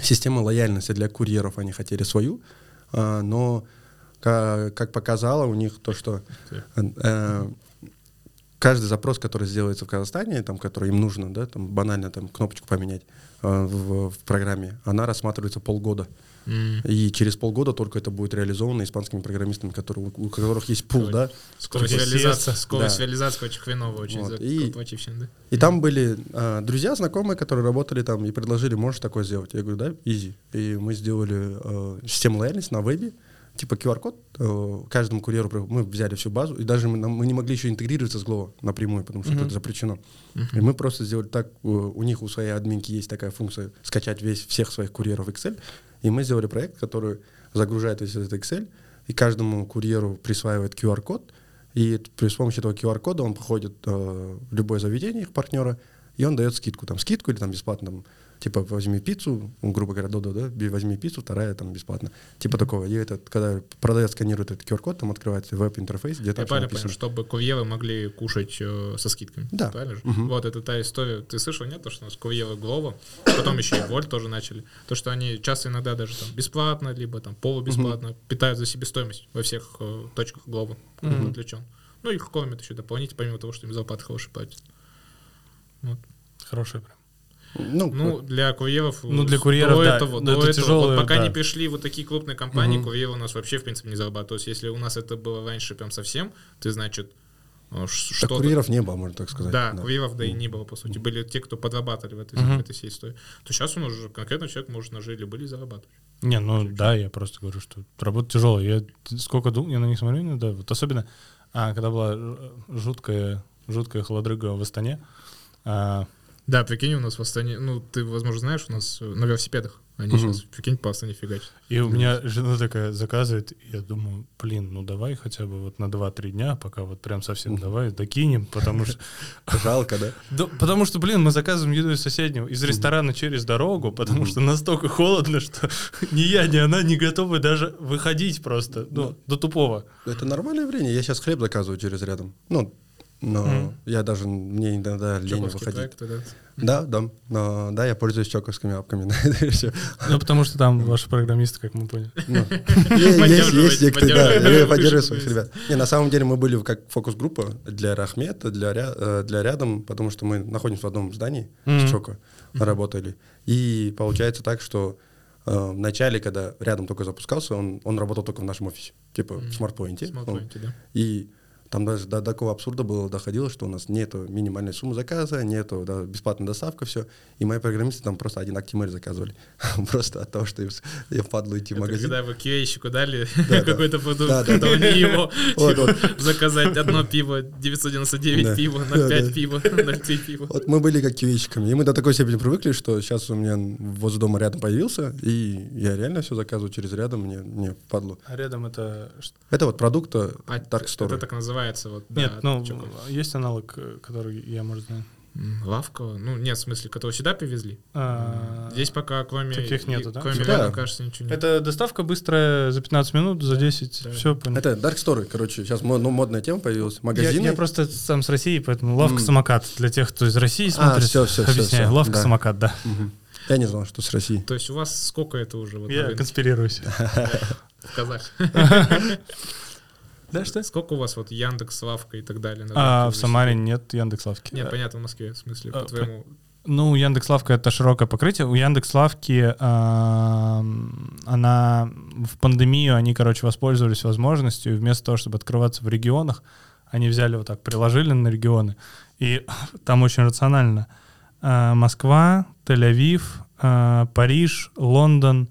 системы лояльности для курьеров. Они хотели свою, а, но как показало у них то, что э, каждый запрос, который сделается в Казахстане, там, который им нужно, да, там банально там кнопочку поменять э, в, в программе, она рассматривается полгода. М, И через полгода только это будет реализовано испанскими программистами, которые, у которых есть пул, да. скорость реализации, скорость Да. реализации очень хреновая, очень Вот. И- да? И там были а, друзья, знакомые, которые работали там и предложили, можешь такое сделать. Я говорю, да, изи. И мы сделали э, систему лояльности на вебе, типа QR-код. э, каждому курьеру мы взяли всю базу, и даже мы, мы не могли еще интегрироваться с Glovo напрямую, потому что это запрещено. И мы просто сделали так, э, у них у своей админки есть такая функция скачать весь, всех своих курьеров в Excel, и мы сделали проект, который загружает весь этот Excel, и каждому курьеру присваивает QR-код, и при с помощью этого QR-кода он походит э, в любое заведение их партнера, и он дает скидку, там скидку или там бесплатно, там, типа возьми пиццу, ну, грубо говоря, до да, возьми пиццу, вторая там бесплатно, типа такого. И этот, когда продавец сканирует этот QR-код, там открывается веб-интерфейс, где Я правильно написано. понял, чтобы курьеры могли кушать э, со скидками. Да. Правильно же? Мгм. Вот это та история. Ты слышал, нет, то, что у нас курьеры Глова, потом еще и Вольт тоже начали. То, что они часто иногда даже там бесплатно, либо там полубесплатно питают за себестоимость во всех э, точках Глова. Мгм. Отвлечен. Ну, их кормят еще дополнительно, помимо того, что им зарплаты хорошие платят. Вот. Хорошая прям. Ну, Ну, для курьеров... Ну, для э, курьеров, до да, этого, но до это этого, тяжелое, вот пока да. не пришли вот такие крупные компании, Мгм. курьеры у нас вообще, в принципе, не зарабатывают. То есть, если у нас это было раньше прям совсем, ты, значит, э, ш- так что-то... курьеров не было, можно так сказать. Да, курьеров да и не было, по сути. Были те, кто подрабатывали в этой, в этой всей истории. То сейчас он уже, конкретно человек может на жили были зарабатывать. Не, ну да, я просто говорю, что работа тяжелая. Я сколько думал, я на них смотрю иногда, вот особенно, а, когда была ж- жуткая, жуткая холодрыга в Астане, а, Да, прикинь, у нас в Астане, ну, ты, возможно, знаешь, у нас э, на велосипедах они Мгм. сейчас, прикинь, по Астане фигачат. и у меня жена такая заказывает, и я думаю, блин, ну давай хотя бы вот на 2-3 дня, пока вот прям совсем давай докинем, потому что, *laughs* Жалко, да? Да, потому что, блин, мы заказываем еду из соседнего, из ресторана через дорогу, потому что настолько холодно, *laughs* что ни я, ни она не готовы даже выходить просто, ну, до тупого. Это нормальное время. Я сейчас хлеб заказываю через рядом. Ну, но Мгм. я даже, мне иногда лень выходить. проекты, да. Да, да. Но, да, я пользуюсь чоковскими апками. *laughs* на это и всё. Ну, потому что там ваши программисты, как мы поняли. Ну, *laughs* Есть есть некоторые, да, я поддерживаю своих ребят. Не, на самом деле мы были как фокус-группа для Рахмета, для, э, для рядом, потому что мы находимся в одном здании с Чоко, работали. И получается так, что э, в начале, когда рядом только запускался, он, он работал только в нашем офисе, типа в смартпоинте. Он- смартпоинте, да. И там даже до, до такого абсурда было доходило, что у нас нету минимальной суммы заказа, нету да, бесплатной доставка, все. И мои программисты там просто один актимель заказывали. *laughs* просто от того, что им, я впадло идти в магазин. когда вы QA-щику дали Да, *laughs* да. какой-то продукт, Да, да, они его *laughs* Вот, вот. заказать одно пиво, 999 Да. пива, Да, 0,5 да. пива, 0,3 пива. Вот мы были как кивейщиками, и мы до такой степени привыкли, что сейчас у меня возле дома рядом появился, и я реально все заказываю через рядом, мне, мне впадло. А рядом это... Это вот продукт э, А Dark Store. Это так называется. Вот, да, Нет, ну, есть аналог, э, который я, может, знаю. Лавка? Ну, нет, в смысле, который сюда привезли. А, Здесь пока кроме... таких нету, да? Кроме Да. Ляна, кажется, ничего нет. Это доставка быстрая за 15 минут, за 10, да. все понятно. Это Dark Store, короче, сейчас ну, модная тема появилась. Я, Магазины. я просто сам с России, поэтому лавка М. самокат. Для тех, кто из России смотрит, всё, всё, всё, объясняю. всё, лавка да. самокат, да. Мгм. Я не знал, что с России. То есть у вас сколько это уже вот Я конспирируюсь. *laughs* в казах? *laughs* Да, что? Сколько у вас вот Яндекс, Лавка и так далее? А, в Самаре нет Яндекс.Лавки. Нет, понятно, в Москве, в смысле, А, по твоему... Ну, Яндекс.Лавка — это широкое покрытие. У Яндекс.Лавки ам, она в пандемию, они, короче, воспользовались возможностью, вместо того, чтобы открываться в регионах, они взяли вот так, приложили на регионы, и *laughs* там очень рационально. А, Москва, Тель-Авив, а, Париж, Лондон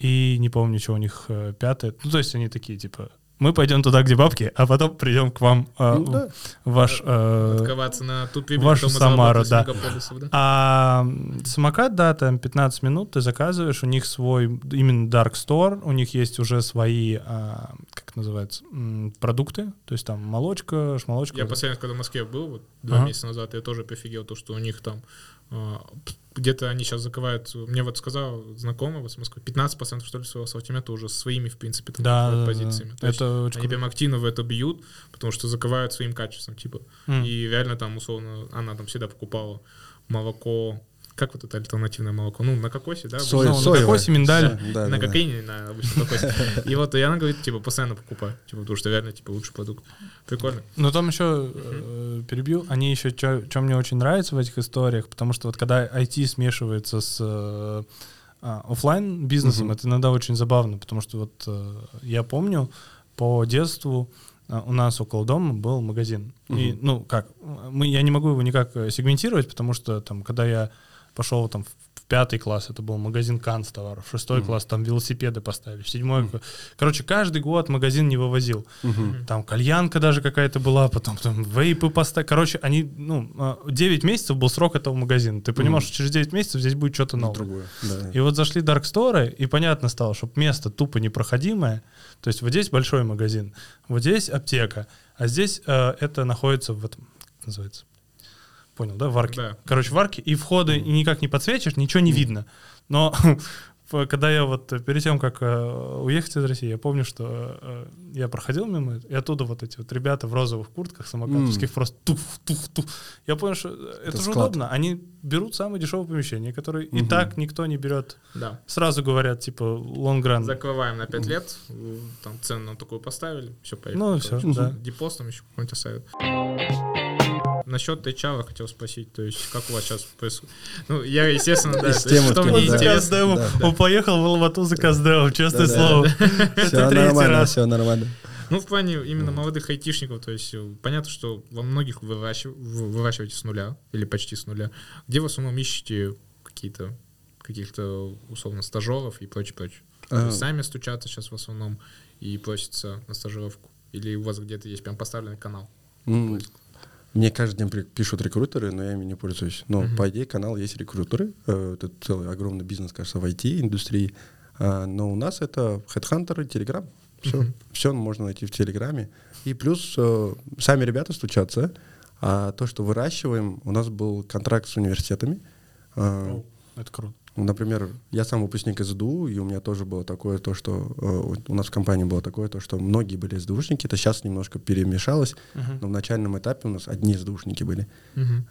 и не помню, что у них э, пятое. Ну, то есть они такие, типа, мы пойдем туда, где бабки, а потом придем к вам а, Ну да. ваш... э, Открываться на ту прибыль, вашу Самару, да. да? А самокат, да, там 15 минут ты заказываешь, у них свой именно Dark Store, у них есть уже свои, а, как называется, продукты, то есть там молочка, шмолочка. Я вот последний раз, когда в Москве был, вот два Ага. месяца назад, я тоже пофигел, то, что у них там где-то они сейчас закрывают, мне вот сказал знакомый вот с Москвы, 15% что ли своего ассортимента уже своими, в принципе, там, Да, закрывают да, да. позициями. То есть это очень они круто. прям активно в это бьют, потому что закрывают своим качеством, типа. М. И реально там, условно, она там всегда покупала молоко, как вот это альтернативное молоко? Ну, на кокосе, да? Соя- Ну, на кокосе, миндаль. Да, на да, да. кокаине, на обычном кокосе. *laughs* И вот и она говорит, типа, постоянно покупай, типа, потому что реально, типа, лучший продукт. Прикольно. Но там еще э, перебью, они еще, что мне очень нравится в этих историях, потому что вот когда IT смешивается с э, а, оффлайн бизнесом, Мгм. это иногда очень забавно, потому что вот э, я помню по детству а, у нас около дома был магазин. И, Мгм. ну, как, мы, я не могу его никак э, сегментировать, потому что там, когда я пошел там в пятый класс, это был магазин канцтоваров, в шестой Мгм. класс там велосипеды поставили, в седьмой... Мгм. Короче, каждый год магазин не вывозил. Мгм. Там кальянка даже какая-то была, потом там вейпы поставили. Короче, они, ну, а, 9 месяцев был срок этого магазина. Ты понимаешь, Мгм. что через 9 месяцев здесь будет что-то новое. Другое. Да. И вот зашли Dark Store, и понятно стало, что место тупо непроходимое. То есть вот здесь большой магазин, вот здесь аптека, а здесь э, это находится в этом, как называется, понял, да, в арке. Да. Короче, в арке, и входы и никак не подсвечишь, ничего не видно. Но *laughs* когда я вот э, перед тем, как э, уехать из России, я помню, что э, я проходил мимо, и оттуда вот эти вот ребята в розовых куртках самокатовских просто туф-туф-туф. Я понял, что э, это, же склад. удобно. Они берут самое дешевое помещение, которое и Мгм. так никто не берет. Да. Сразу говорят, типа, лонгран. Закрываем на 5 лет, там цену нам такую поставили, все, поехали. Ну, всё, Короче, да. Депост там еще какой-нибудь оставят. Насчет HR хотел спросить, то есть как у вас сейчас происходит? Ну, я, естественно, да, есть, что мне да. интересно. Да. Он поехал в Алмату за Каздевом, честное слово. Все *laughs* Это третий нормально, раз. все нормально. Ну, в плане именно молодых айтишников, то есть э, понятно, что во многих выращив- вы выращиваете с нуля или почти с нуля. Где в основном ищете какие-то каких-то условно стажеров и прочее, прочее? А. Сами стучатся сейчас в основном и просятся на стажировку? Или у вас где-то есть прям поставленный канал? Мне каждый день пишут рекрутеры, но я ими не пользуюсь. Но, Мгм. по идее, канал есть рекрутеры. Э, Это целый огромный бизнес, кажется, в IT-индустрии. А, Но у нас это HeadHunter и Telegram. Все, все можно найти в Телеграме. И плюс э, сами ребята стучатся. А то, что выращиваем, у нас был контракт с университетами. А, О, Это круто. Например, я сам выпускник СДУ, и у меня тоже было такое, то, что э, у нас в компании было такое, то, что многие были СДУшники, это сейчас немножко перемешалось, но в начальном этапе у нас одни СДУшники были.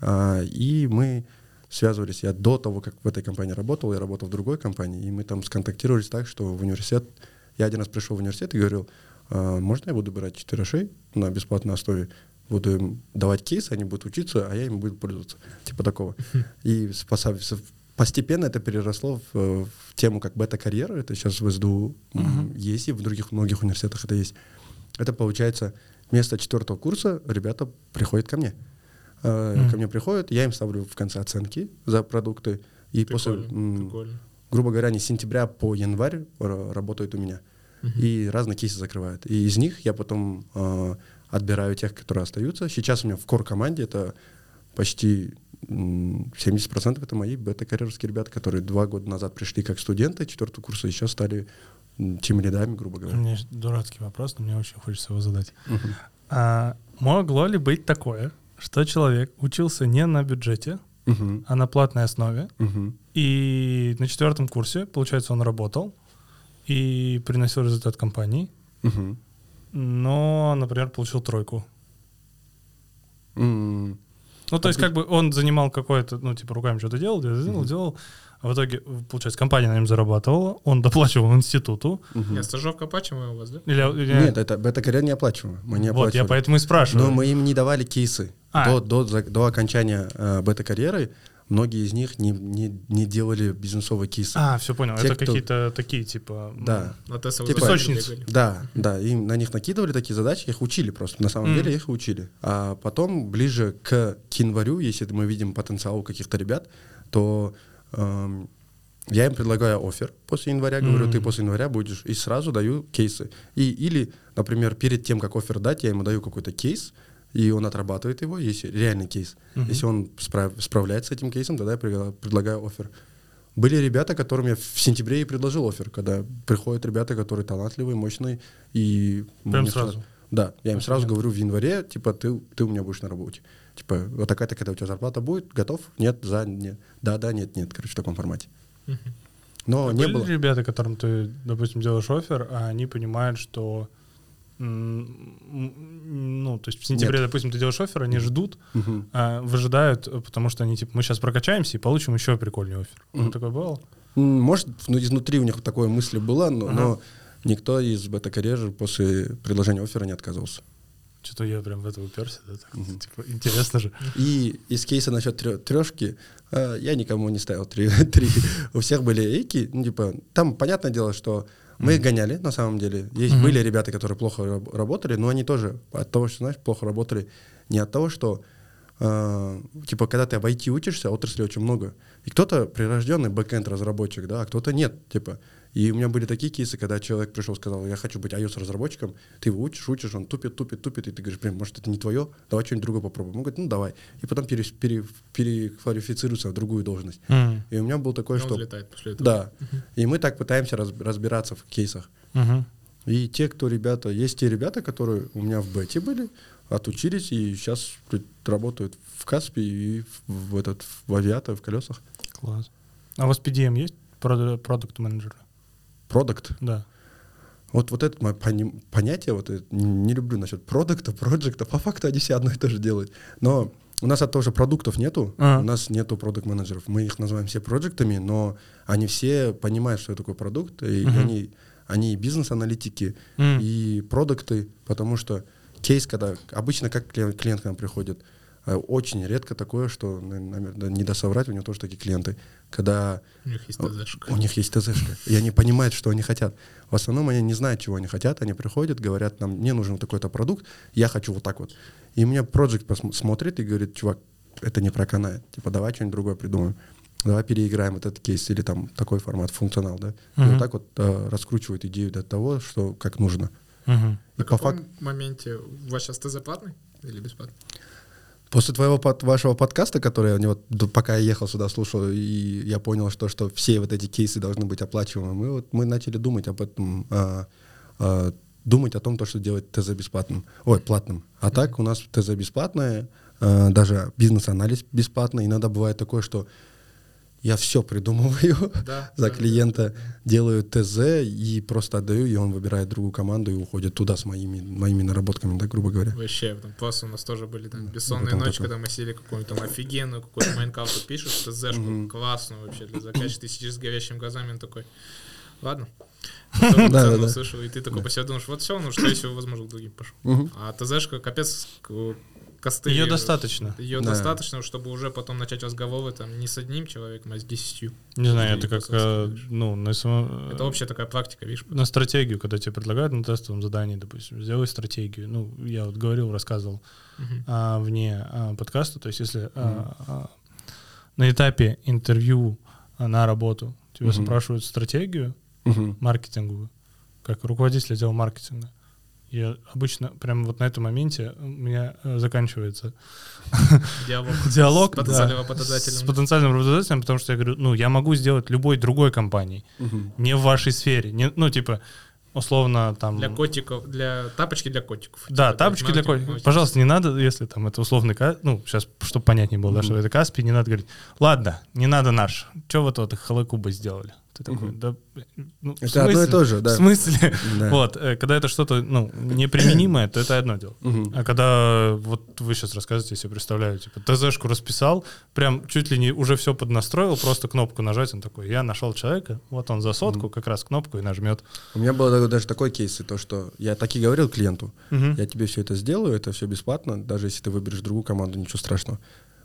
А, и мы связывались, я до того, как в этой компании работал, я работал в другой компании, и мы там сконтактировались так, что в университет, я один раз пришел в университет и говорил, «А, можно я буду брать четверошей на бесплатной основе, буду им давать кейсы, они будут учиться, а я им буду пользоваться. Типа такого. *laughs* И постепенно это переросло в, в тему как бета-карьера. Это сейчас в СДУ м, есть, и в других многих университетах это есть. Это получается вместо четвертого курса ребята приходят ко мне. Мгм. Ко мне приходят, я им ставлю в конце оценки за продукты. И после, Прикольно, м, прикольно. Грубо говоря, они с сентября по январь ра- работают у меня. Мгм. И разные кейсы закрывают. И из них я потом э, отбираю тех, которые остаются. Сейчас у меня в кор-команде это почти м, 70% это мои бета-карьерские ребята, которые два года назад пришли как студенты четвертого курса и сейчас стали тем лидами, грубо У говоря. меня есть дурацкий вопрос, но мне очень хочется его задать. Мгм. А могло ли быть такое, что человек учился не на бюджете, Мгм. а на платной основе, и на четвертом курсе, получается, он работал и приносил результат компании, но, например, получил тройку. Ну, то есть, как бы он занимал какое-то, ну, типа, руками что-то делал, делал, делал, в итоге, получается, компания на нем зарабатывала, он доплачивал институту. Я стажировка оплачиваемая у вас, да? Или, или- Нет, это бета-карьер не оплачиваемо. Мы не вот, я оплачивали. поэтому и спрашиваю. Но мы им не давали кейсы. А. До, до, до окончания э, бета-карьеры многие из них не, не, не делали бизнесовые кейсы. А, все понял. Те, это кто- какие-то такие, типа... Да. Тестовых Типа- бегали. Да, да, им на них накидывали такие задачи, их учили просто. На самом Мгм. деле их учили. А потом, ближе к, к январю, если мы видим потенциал у каких-то ребят, то я им предлагаю офер после января, говорю, Мгм. ты после января будешь, и сразу даю кейсы. И, или, например, перед тем, как офер дать, я ему даю какой-то кейс, и он отрабатывает его, если реальный кейс. Мгм. Если он справ- справляется с этим кейсом, тогда я предла- предлагаю офер. Были ребята, которым я в сентябре и предложил офер, когда приходят ребята, которые талантливые, мощные, и... Прям мне сразу? Да, я им сразу говорю в январе, типа, ты, ты у меня будешь на работе. Типа, вот такая-то, когда у тебя зарплата будет, готов? Нет, за, нет. Да, да, нет, нет, короче, в таком формате. Но А не были было... ребята, которым ты, допустим, делаешь офер, а они понимают, что ну, то есть в сентябре, допустим, ты делаешь офер, они ждут, а, выжидают, потому что они типа, мы сейчас прокачаемся и получим еще прикольный офер. Ну, Мгм. такое бывало? Может, ну, изнутри у них такое мысли было, но, но никто из бета-карьеры после предложения оффера не отказывался. Что-то я прям в это уперся, да, так, типа, интересно же. И из кейса насчет трешки я никому не ставил три. *laughs* три. У всех были эйки. Ну, типа, там понятное дело, что мы их гоняли, на самом деле. Есть Мгм. были ребята, которые плохо раб- работали, но они тоже от того, что, знаешь, плохо работали, не от того, что э, типа, когда ты в IT учишься, отрасли очень много. И кто-то прирожденный backend разработчик, да, а кто-то нет, типа. И у меня были такие кейсы, когда человек пришел, сказал, я хочу быть iOS-разработчиком, ты его учишь, учишь, он тупит, тупит, тупит, и ты говоришь, блин, может, это не твое, давай что-нибудь другое попробуем. Он говорит, ну, давай. И потом пере- пере- переквалифицируется в другую должность. М, И у меня был такой, И он что... взлетает после этого. Да. И мы так пытаемся раз- разбираться в кейсах. мгм. И те, кто ребята, есть те ребята, которые у меня в бете были, отучились и сейчас работают в Каспе и в, этот в авиата, в колесах. Класс. А у вас PDM есть? Продукт менеджер? Продукт. Да. Вот, вот это мое понятие, вот это, не люблю насчет продукта, проекта, по факту они все одно и то же делают. Но у нас от того же продуктов нету, А. у нас нету продукт менеджеров Мы их называем все проектами, но они все понимают, что это такое продукт, и Мгм. они, они и бизнес-аналитики, М. и продукты, потому что кейс, когда обычно как клиент, клиент к нам приходит, очень редко такое, что, наверное, не даст соврать, у него тоже такие клиенты, когда У них есть ТЗшка. у них есть ТЗшка, и они понимают, что они хотят. В основном они не знают, чего они хотят, они приходят, говорят, нам, мне нужен такой-то продукт, я хочу вот так вот. И меня проект смотрит и говорит, чувак, это не проканает, типа давай что-нибудь другое придумаем. Давай переиграем этот кейс или там такой формат, функционал, да. И Мгм. вот так вот э, раскручивают идею до того, что как нужно. Мгм. И На по каком факту моменте у вас сейчас ТЗ платный или бесплатный? После твоего под, вашего подкаста, который я не вот д- пока я ехал сюда, слушал, и я понял, что, что все вот эти кейсы должны быть оплачиваемы, мы, вот, мы начали думать об этом, а, а, думать о том, то, что делать ТЗ бесплатным, ой, платным. А так у нас ТЗ бесплатное, а, даже бизнес-анализ бесплатный. Иногда бывает такое, что я все придумываю *laughs* Да, за да, клиента, делаю ТЗ и просто отдаю, и он выбирает другую команду и уходит туда с моими, моими наработками, да, грубо говоря. Вообще, там просто у нас тоже были там бессонные ночи, такое. когда мы сели какую-то там офигенную какую-то Майнкрафт пишешь, ТЗшку классную вообще для заказчика, ты сидишь с горящими глазами, он такой, ладно. *laughs* Потом Да, да, да. услышал, и ты такой по себе думаешь, вот все, ну что если, возможно, к другим пошел. Мгм. А ТЗшка, капец, к- костыль. Ее достаточно. Ее Да. достаточно, чтобы уже потом начать разговоры там не с одним человеком, а с десятью. Не знаю, это как, э, рассказываешь. ну, на, само- Это общая такая практика, видишь? на стратегию, когда тебе предлагают на тестовом задании, допустим, сделай стратегию. Ну, я вот говорил, рассказывал Мгм. а, вне а, подкаста, то есть если а, а, на этапе интервью а, на работу тебя Мгм. спрашивают стратегию Мгм. маркетинговую, как руководитель отдела маркетинга, я обычно прямо вот на этом моменте у меня э, заканчивается Диалог. *laughs* диалог С да, потенциальным с работодателем. потенциальным работодателем, потому что я говорю, ну, я могу сделать любой другой компании, не в вашей сфере, не, ну, типа, условно, там... Для котиков, для тапочки для котиков. Да, Типа, тапочки для котиков. Пожалуйста, не надо, если там это условный, ну, сейчас, чтобы понятнее было, да, что это Каспий, не надо говорить, ладно, не надо наш, что вы тут их халакубы сделали? Ты такой, да, ну, Это одно и то же, да. В смысле? Да. Вот, э, когда это что-то, ну, неприменимое, то это одно дело. Мгм. А когда вот вы сейчас рассказываете, я себе представляю, типа, ТЗшку расписал, прям чуть ли не уже все поднастроил, просто кнопку нажать, он такой, я нашел человека, вот он за сотку, как раз кнопку и нажмет. У меня был даже такой кейс, и то, что я так и говорил клиенту, Мгм. я тебе все это сделаю, это все бесплатно, даже если ты выберешь другую команду, ничего страшного.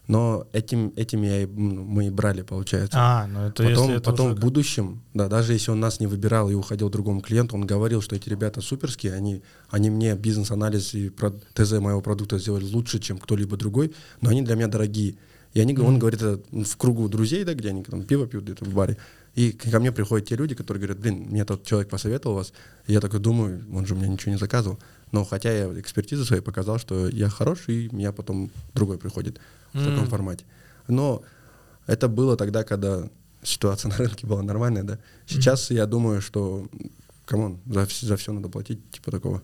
Но этим, этим я и, мы и брали, получается. А, ну это потом если это потом уже в будущем, да, даже если он нас не выбирал и уходил к другому клиенту, он говорил, что эти ребята суперские, они, они мне бизнес-анализ и ТЗ моего продукта сделали лучше, чем кто-либо другой, но они для меня дорогие. И они, он говорит это в кругу друзей, да, где они там пиво пьют где-то в баре. И ко мне приходят те люди, которые говорят, блин, мне тот человек посоветовал вас. И я такой думаю, он же у меня ничего не заказывал. Но хотя я экспертизы своей показал, что я хорош, и меня потом другой приходит в таком М. формате. Но это было тогда, когда ситуация *laughs* на рынке была нормальная, да. Сейчас я думаю, что, come on, за, за все надо платить, типа такого.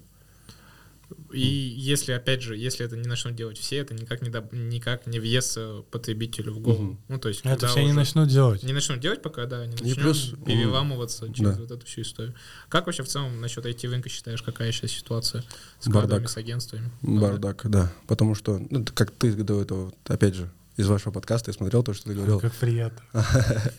И если, опять же, если это не начнут делать все, это никак не, доб- никак не въестся потребителю в голову. Мгм. Ну, то есть, Это все не начнут делать. Не начнут делать пока, да, не И начнем плюс, переламываться через да. вот эту всю историю. Как вообще в целом насчет IT-рынка считаешь, какая сейчас ситуация с Бардак. с агентствами? Бардак, да. Потому что, ну, как ты до этого, опять же, из вашего подкаста я смотрел то, что ты говорил. Как приятно. *laughs*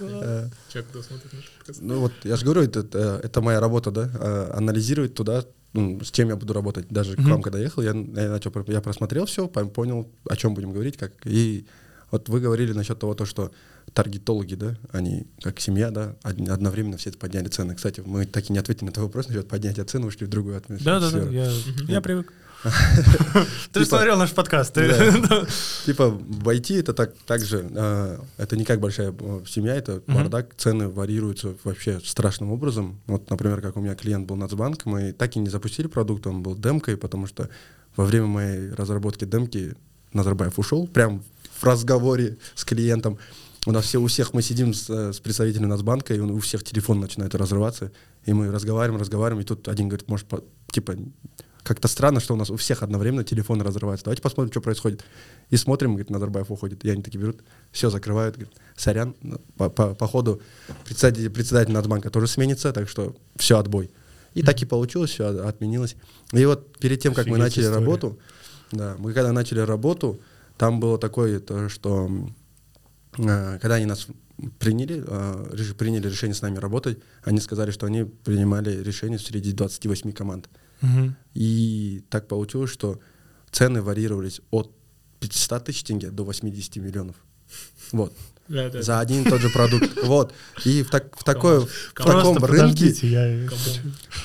Э, Человек, кто смотрит наш подкаст. Ну вот, я же говорю, это моя работа, да, э, анализировать туда, ну, с чем я буду работать. Даже к Мгм. вам, когда ехал, я, я начал, я просмотрел все, понял, о чем будем говорить, как. И вот вы говорили насчет того, то, что таргетологи, да, они как семья, да, од- одновременно все подняли цены. Кстати, мы так и не ответили на твой вопрос насчет поднятия цен, ушли в другую отмена. Да, да, да, я, я привык. Ты Типа- смотрел наш подкаст. Да. *laughs* Типа в IT это так, так же, э, это не как большая э, семья, это бардак, цены варьируются вообще страшным образом. Вот, например, как у меня клиент был Нацбанк, мы так и не запустили продукт, он был демкой, потому что во время моей разработки демки Назарбаев ушел, прям в разговоре с клиентом. У нас все, у всех мы сидим с, э, с представителем Нацбанка, и у всех телефон начинает разрываться, и мы разговариваем, разговариваем, и тут один говорит, может, по- типа, как-то странно, что у нас у всех одновременно телефоны разрываются. Давайте посмотрим, что происходит. И смотрим, говорит, Назарбаев уходит. И они такие берут, все закрывают, говорят, сорян, ну, по, по, по ходу председатель, председатель Нацбанка тоже сменится, так что все, отбой. И так и получилось, все отменилось. И вот перед тем, как мы Офигеть начали история. работу, да, мы когда начали работу, там было такое, то, что э, когда они нас приняли, э, приняли решение с нами работать, они сказали, что они принимали решение среди 28 команд. Мгм. И так получилось, что цены варьировались от 500 тысяч тенге до 80 миллионов. Вот. Да, да, За один и тот же продукт. *laughs* Вот. И в, так, в, такой, в таком рынке я...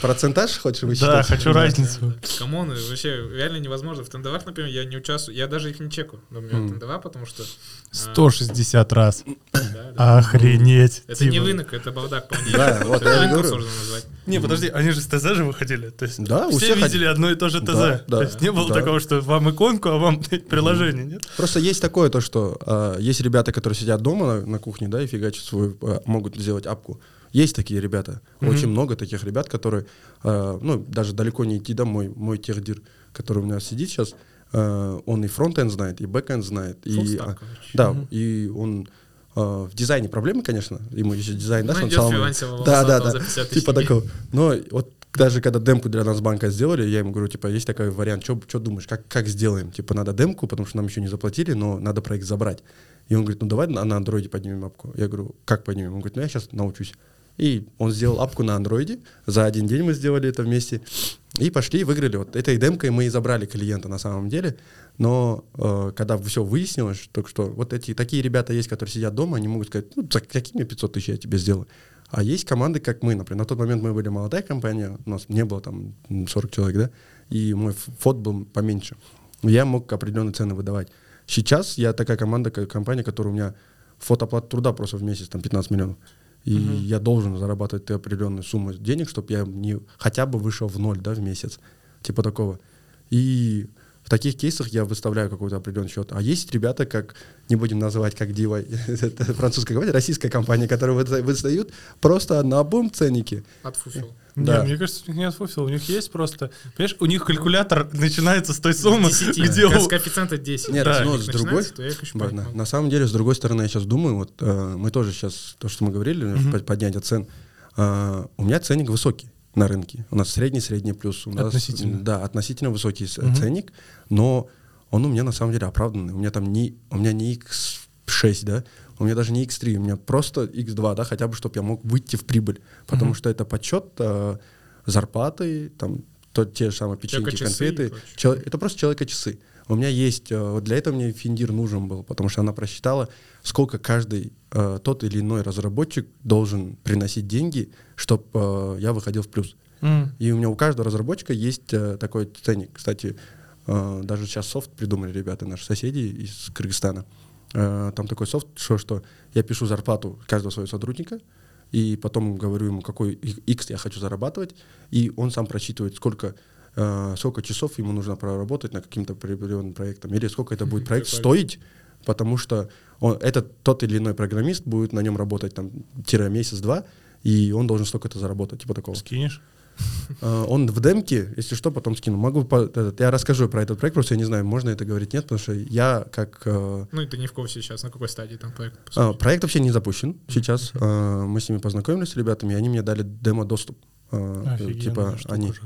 Процентаж хочешь Да, высчитать? хочу разницу. Come on, вообще реально невозможно. В тендерах, например, я не участвую, я даже их не чекаю, например, Мгм. тендера, потому что... а, 160 раз. да, да. Охренеть. Это не Типа. рынок, это бардак полнейший. Да, вот Это я говорю. Не, подожди, они же с ТЗ же выходили. То есть Да, все видели одно и то же ТЗ. Да, То есть не было да. такого, что вам иконку, а вам приложение, нет? Просто есть такое то, что э, есть ребята, которые сидят дома на, на кухне, да, и фигачат свою, э, могут сделать апку. Есть такие ребята, очень много таких ребят, которые, э, ну, даже далеко не идти, да, мой, мой техдир, который у меня сидит сейчас, э, он и frontend знает, и backend знает, и, stack, а, да, Мгм. и он э, в дизайне проблемы, конечно, ему еще дизайн, да, Ну, он сам- да, да, да, за 50 тысяч типа такого. Но вот даже когда демку для нас банка сделали, я ему говорю, типа, есть такой вариант, что думаешь, как, как сделаем? Типа, надо демку, потому что нам еще не заплатили, но надо проект забрать. И он говорит, ну давай на, на андроиде поднимем апку. Я говорю, как поднимем? Он говорит, ну я сейчас научусь. И он сделал апку на андроиде, за один день мы сделали это вместе, и пошли, выиграли. Вот этой демкой мы и забрали клиента на самом деле, но э, когда все выяснилось, только что вот эти такие ребята есть, которые сидят дома, они могут сказать, ну за какие мне 500 тысяч я тебе сделаю? А есть команды, как мы, например. На тот момент мы были молодая компания, у нас не было там м, 40 человек, да, и мой фот был поменьше. Я мог определенные цены выдавать. Сейчас я такая команда, компания, которая у меня фотоплата труда просто в месяц, там 15 миллионов. И я должен зарабатывать ты определенную сумму денег, чтобы я не хотя бы вышел в ноль, да, в месяц. Типа такого. И в таких кейсах я выставляю какой-то определенный счет. А есть ребята, как, не будем называть как *laughs* это французская компания, российская компания, которые выда- выдают просто на обум ценники. Отфуфил. Да. Не, мне кажется, у них нет фуфила, у них есть просто... Понимаешь, у них калькулятор начинается с той суммы, 10, *laughs* где с у- коэффициента 10. Нет, Если но с другой- Да, понять на, самом деле, с другой стороны, я сейчас думаю, вот э, мы тоже сейчас, то, что мы говорили, под- поднятие цен, э, у меня ценник высокий на рынке. У нас средний, средний плюс. У нас, Относительно. Да, относительно высокий Мгм. ценник, но он у меня на самом деле оправданный. У меня там не, у меня не X6, да, у меня даже не X3, у меня просто X2, да, хотя бы, чтобы я мог выйти в прибыль. Потому Мгм. что это подсчет э, зарплаты, там, то, те же самые печеньки, конфеты. Чел- это просто человека-часы. У меня есть, э, вот для этого мне Финдир нужен был, потому что она просчитала, сколько каждый э, тот или иной разработчик должен приносить деньги, чтобы я выходил в плюс. М. И у меня у каждого разработчика есть э, такой ценник. Кстати, э, даже сейчас софт придумали ребята, наши соседи из Кыргызстана. Э, там такой софт, что, что я пишу зарплату каждого своего сотрудника, и потом говорю ему, какой X я хочу зарабатывать, и он сам просчитывает, сколько, э, сколько часов ему нужно проработать на каким-то определенным проектом, или сколько это будет *laughs* проект стоить, потому что он, этот тот или иной программист будет на нем работать там тире месяц-два, и он должен столько-то заработать, типа такого. Скинешь? Э, *laughs* Он в демке, если что, потом скину. Могу, по- этот, я расскажу про этот проект, просто я не знаю, можно это говорить, нет, потому что я как... э, Ну, и ты не в курсе сейчас, на какой стадии там проект. а, проект вообще не запущен сейчас. Э, Мы с ними познакомились с ребятами, и они мне дали демо-доступ. Э, Офигенная Типа они... же.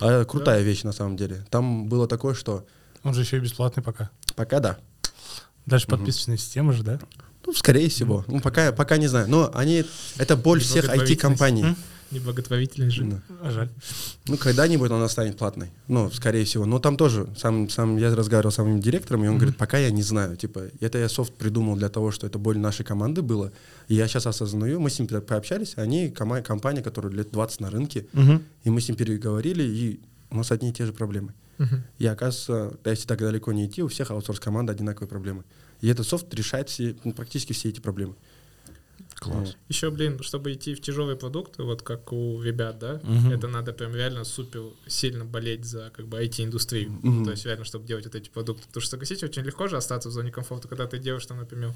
А, крутая вещь на самом деле. Там было такое, что Он же еще и бесплатный пока. пока да. Дальше подписочная система же, да? Ну, скорее всего. Ну, пока, пока не знаю. Но они... Это боль всех IT-компаний. Неблаготворительный же. Да. А, Жаль. Ну, когда-нибудь она станет платной. Ну, скорее всего. Но там тоже, сам, сам я разговаривал с самим директором, и он говорит, пока я не знаю. Типа, это я софт придумал для того, что это боль нашей команды было. И я сейчас осознаю, мы с ним пообщались, они кома- компания, которая лет 20 на рынке, Мгм. и мы с ним переговорили, и у нас одни и те же проблемы. Мгм. И оказывается, да, если так далеко не идти, у всех аутсорс-команд одинаковые проблемы. И этот софт решает все, ну, практически все эти проблемы. Класс. Еще, блин, чтобы идти в тяжелые продукты, вот как у ребят, да, Мгм. это надо прям реально супер сильно болеть за как бы IT-индустрию. Мгм. То есть реально, чтобы делать вот эти продукты. Потому что, согласитесь, очень легко же остаться в зоне комфорта, когда ты делаешь там, например,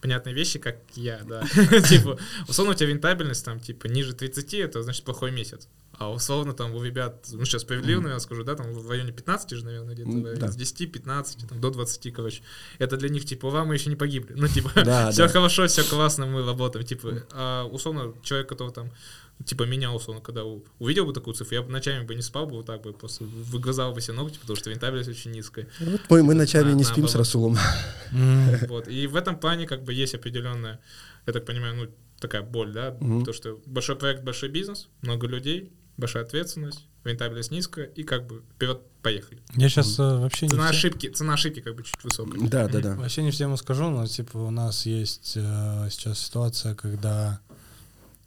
понятные вещи, как я, да. *laughs* Типа, условно, у тебя рентабельность там, типа, ниже 30, это значит плохой месяц. А условно там у ребят, ну сейчас справедливо, наверное, скажу, да, там в районе 15 же, наверное, где-то, М, да, с 10, 15, там, до 20, короче. Это для них, типа, ура, мы еще не погибли. Ну, типа, Да, *laughs* все да. хорошо, все классно, мы работаем. Типа, а условно, человек, который там, типа, меня, условно, когда увидел бы такую цифру, я бы ночами бы не спал бы, вот так бы просто выгрызал бы себе ногти, потому что рентабельность очень низкая. Вот мы, мы ночами А, не спим с. Расулом. *laughs* Вот. И в этом плане, как бы, есть определенная, я так понимаю, ну, такая боль, да, Мгм. то, что большой проект, большой бизнес, много людей, большая ответственность, рентабельность низкая, и как бы вперед поехали. Я сейчас вообще не Цена ошибки, цена ошибки как бы чуть высокая. Да, да, да. Вообще не всем скажу, но типа у нас есть э, сейчас ситуация, когда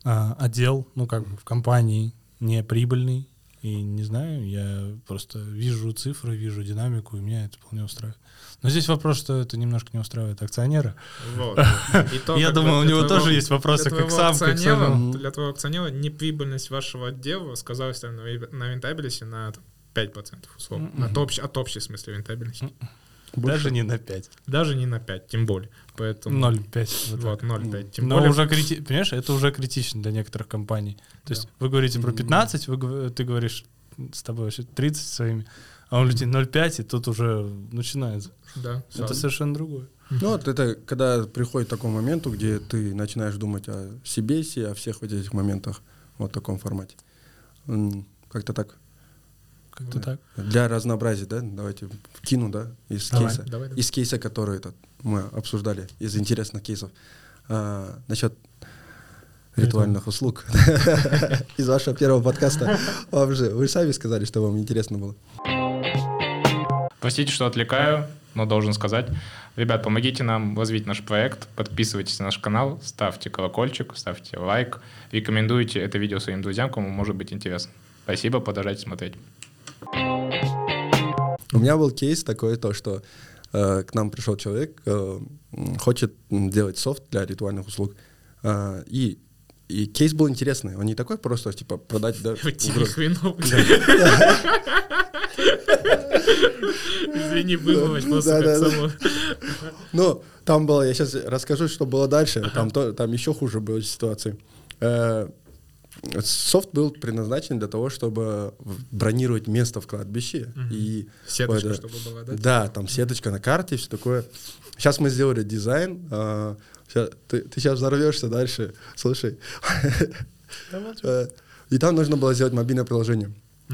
а, отдел, ну как бы в компании не прибыльный, и не знаю, я просто вижу цифры, вижу динамику, и меня это вполне устраивает. Но здесь вопрос, что это немножко не устраивает акционера. Вот. *laughs* И то, Я думаю, у него твоего- тоже есть вопросы, как сам, как самому. Для твоего акционера неприбыльность вашего отдела сказалась там, на рен- на рентабельности на там, 5% условно. От, общей, от общей смысле рентабельности. Даже не на 5. Даже не на 5, тем более. Поэтому... 0,5. вот Вот, так. 0,5. Тем Но более... уже крити... понимаешь, это уже критично для некоторых компаний. То есть Да. вы говорите про Мгм. 15, вы, ты говоришь с тобой вообще 30 своими, а у людей 0,5, и тут уже начинается. Да, Это сразу. совершенно другое. Ну, вот это когда приходит к такому моменту, где ты начинаешь думать о себе, о всех вот этих моментах, вот в таком формате. Как-то так. Как-то так. Для разнообразия, да, давайте кину, да, из Давай. кейса. Давай, давай. Из кейса, который этот, мы обсуждали, из интересных кейсов. А, насчет ритуальных услуг. *laughs* Из вашего первого подкаста. Вам же, вы сами сказали, что вам интересно было. Простите, что отвлекаю, но должен сказать. Ребят, помогите нам развить наш проект, подписывайтесь на наш канал, ставьте колокольчик, ставьте лайк, рекомендуйте это видео своим друзьям, кому может быть интересно. Спасибо, продолжайте смотреть. У меня был кейс такой, то, что э, к нам пришел человек, э, хочет делать софт для ритуальных услуг, э, и и кейс был интересный. Он не такой просто, типа, продать, да, В теле угрозу. хреново. Извини, вымывать просто как само. Ну, там было, я сейчас расскажу, что было дальше. Там, еще хуже была ситуация. Софт был предназначен для того, чтобы бронировать место в кладбище. И Сеточка, Ой, да. чтобы была, да? Да, там сеточка на карте, все такое. Сейчас мы сделали дизайн. а, ща- ты, сейчас взорвешься дальше. Слушай. Э, И там нужно было сделать мобильное приложение.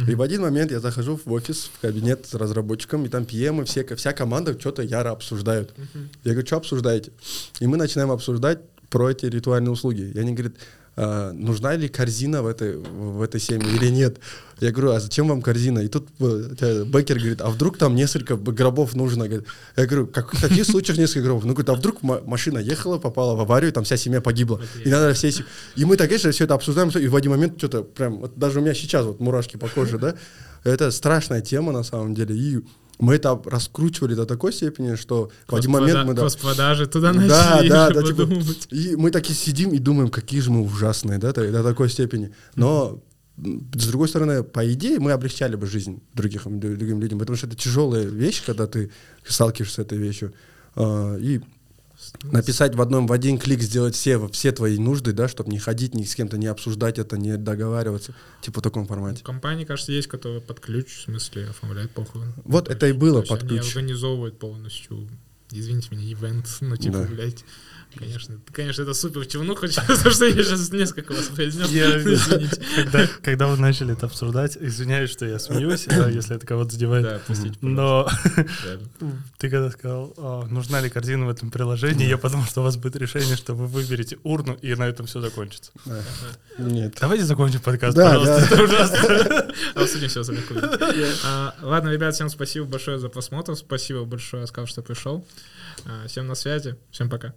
И в один момент я захожу в офис, в кабинет с разработчиком, и там PM, и все, вся команда что-то яро обсуждают. Я говорю, что обсуждаете? И мы начинаем обсуждать про эти ритуальные услуги. И они говорят, «А, нужна ли корзина в этой, в этой семье или нет? Я говорю, а зачем вам корзина? И тут э, Бекер говорит, а вдруг там несколько гробов нужно? Я говорю, как, в каких случаях несколько гробов? Ну, говорит, а вдруг ма- машина ехала, попала в аварию, там вся семья погибла. И надо все... И мы так, конечно, все это обсуждаем, и в один момент что-то прям, вот даже у меня сейчас вот мурашки по коже, да? Это страшная тема на самом деле. И мы это раскручивали до такой степени, что в один момент мы... да, Коспродажи туда да, начали да, да, типа, подумать. и мы такие сидим и думаем, какие же мы ужасные, да, до такой степени. Но с другой стороны, по идее, мы облегчали бы жизнь других, другим людям, потому что это тяжелая вещь, когда ты сталкиваешься с этой вещью. А, И написать в одном в один клик сделать все все твои нужды, да, чтобы не ходить ни с кем-то, не обсуждать это, не договариваться, типа в таком формате. компании, кажется, есть, которые под ключ, в смысле, оформляют похороны. Вот То это и было под они ключ. организовывают полностью, извините меня, ивент, ну, типа, Да. блядь, конечно, конечно, это супер чевнуха, потому что я сейчас несколько раз произнес, Я- извините. когда, когда вы начали это обсуждать, извиняюсь, что я смеюсь, если это кого-то задевает. Да, простите, Но *laughs* ты когда сказал, а, нужна ли корзина в этом приложении, я подумал, что у вас будет решение, что вы выберете урну, и на этом все закончится. Да. Нет. Давайте закончим подкаст, Да, пожалуйста. да. Это ужасно. Обсудим все сами А, Ладно, ребят, всем спасибо большое за просмотр, спасибо большое, сказал, что пришел. А, Всем на связи, всем пока.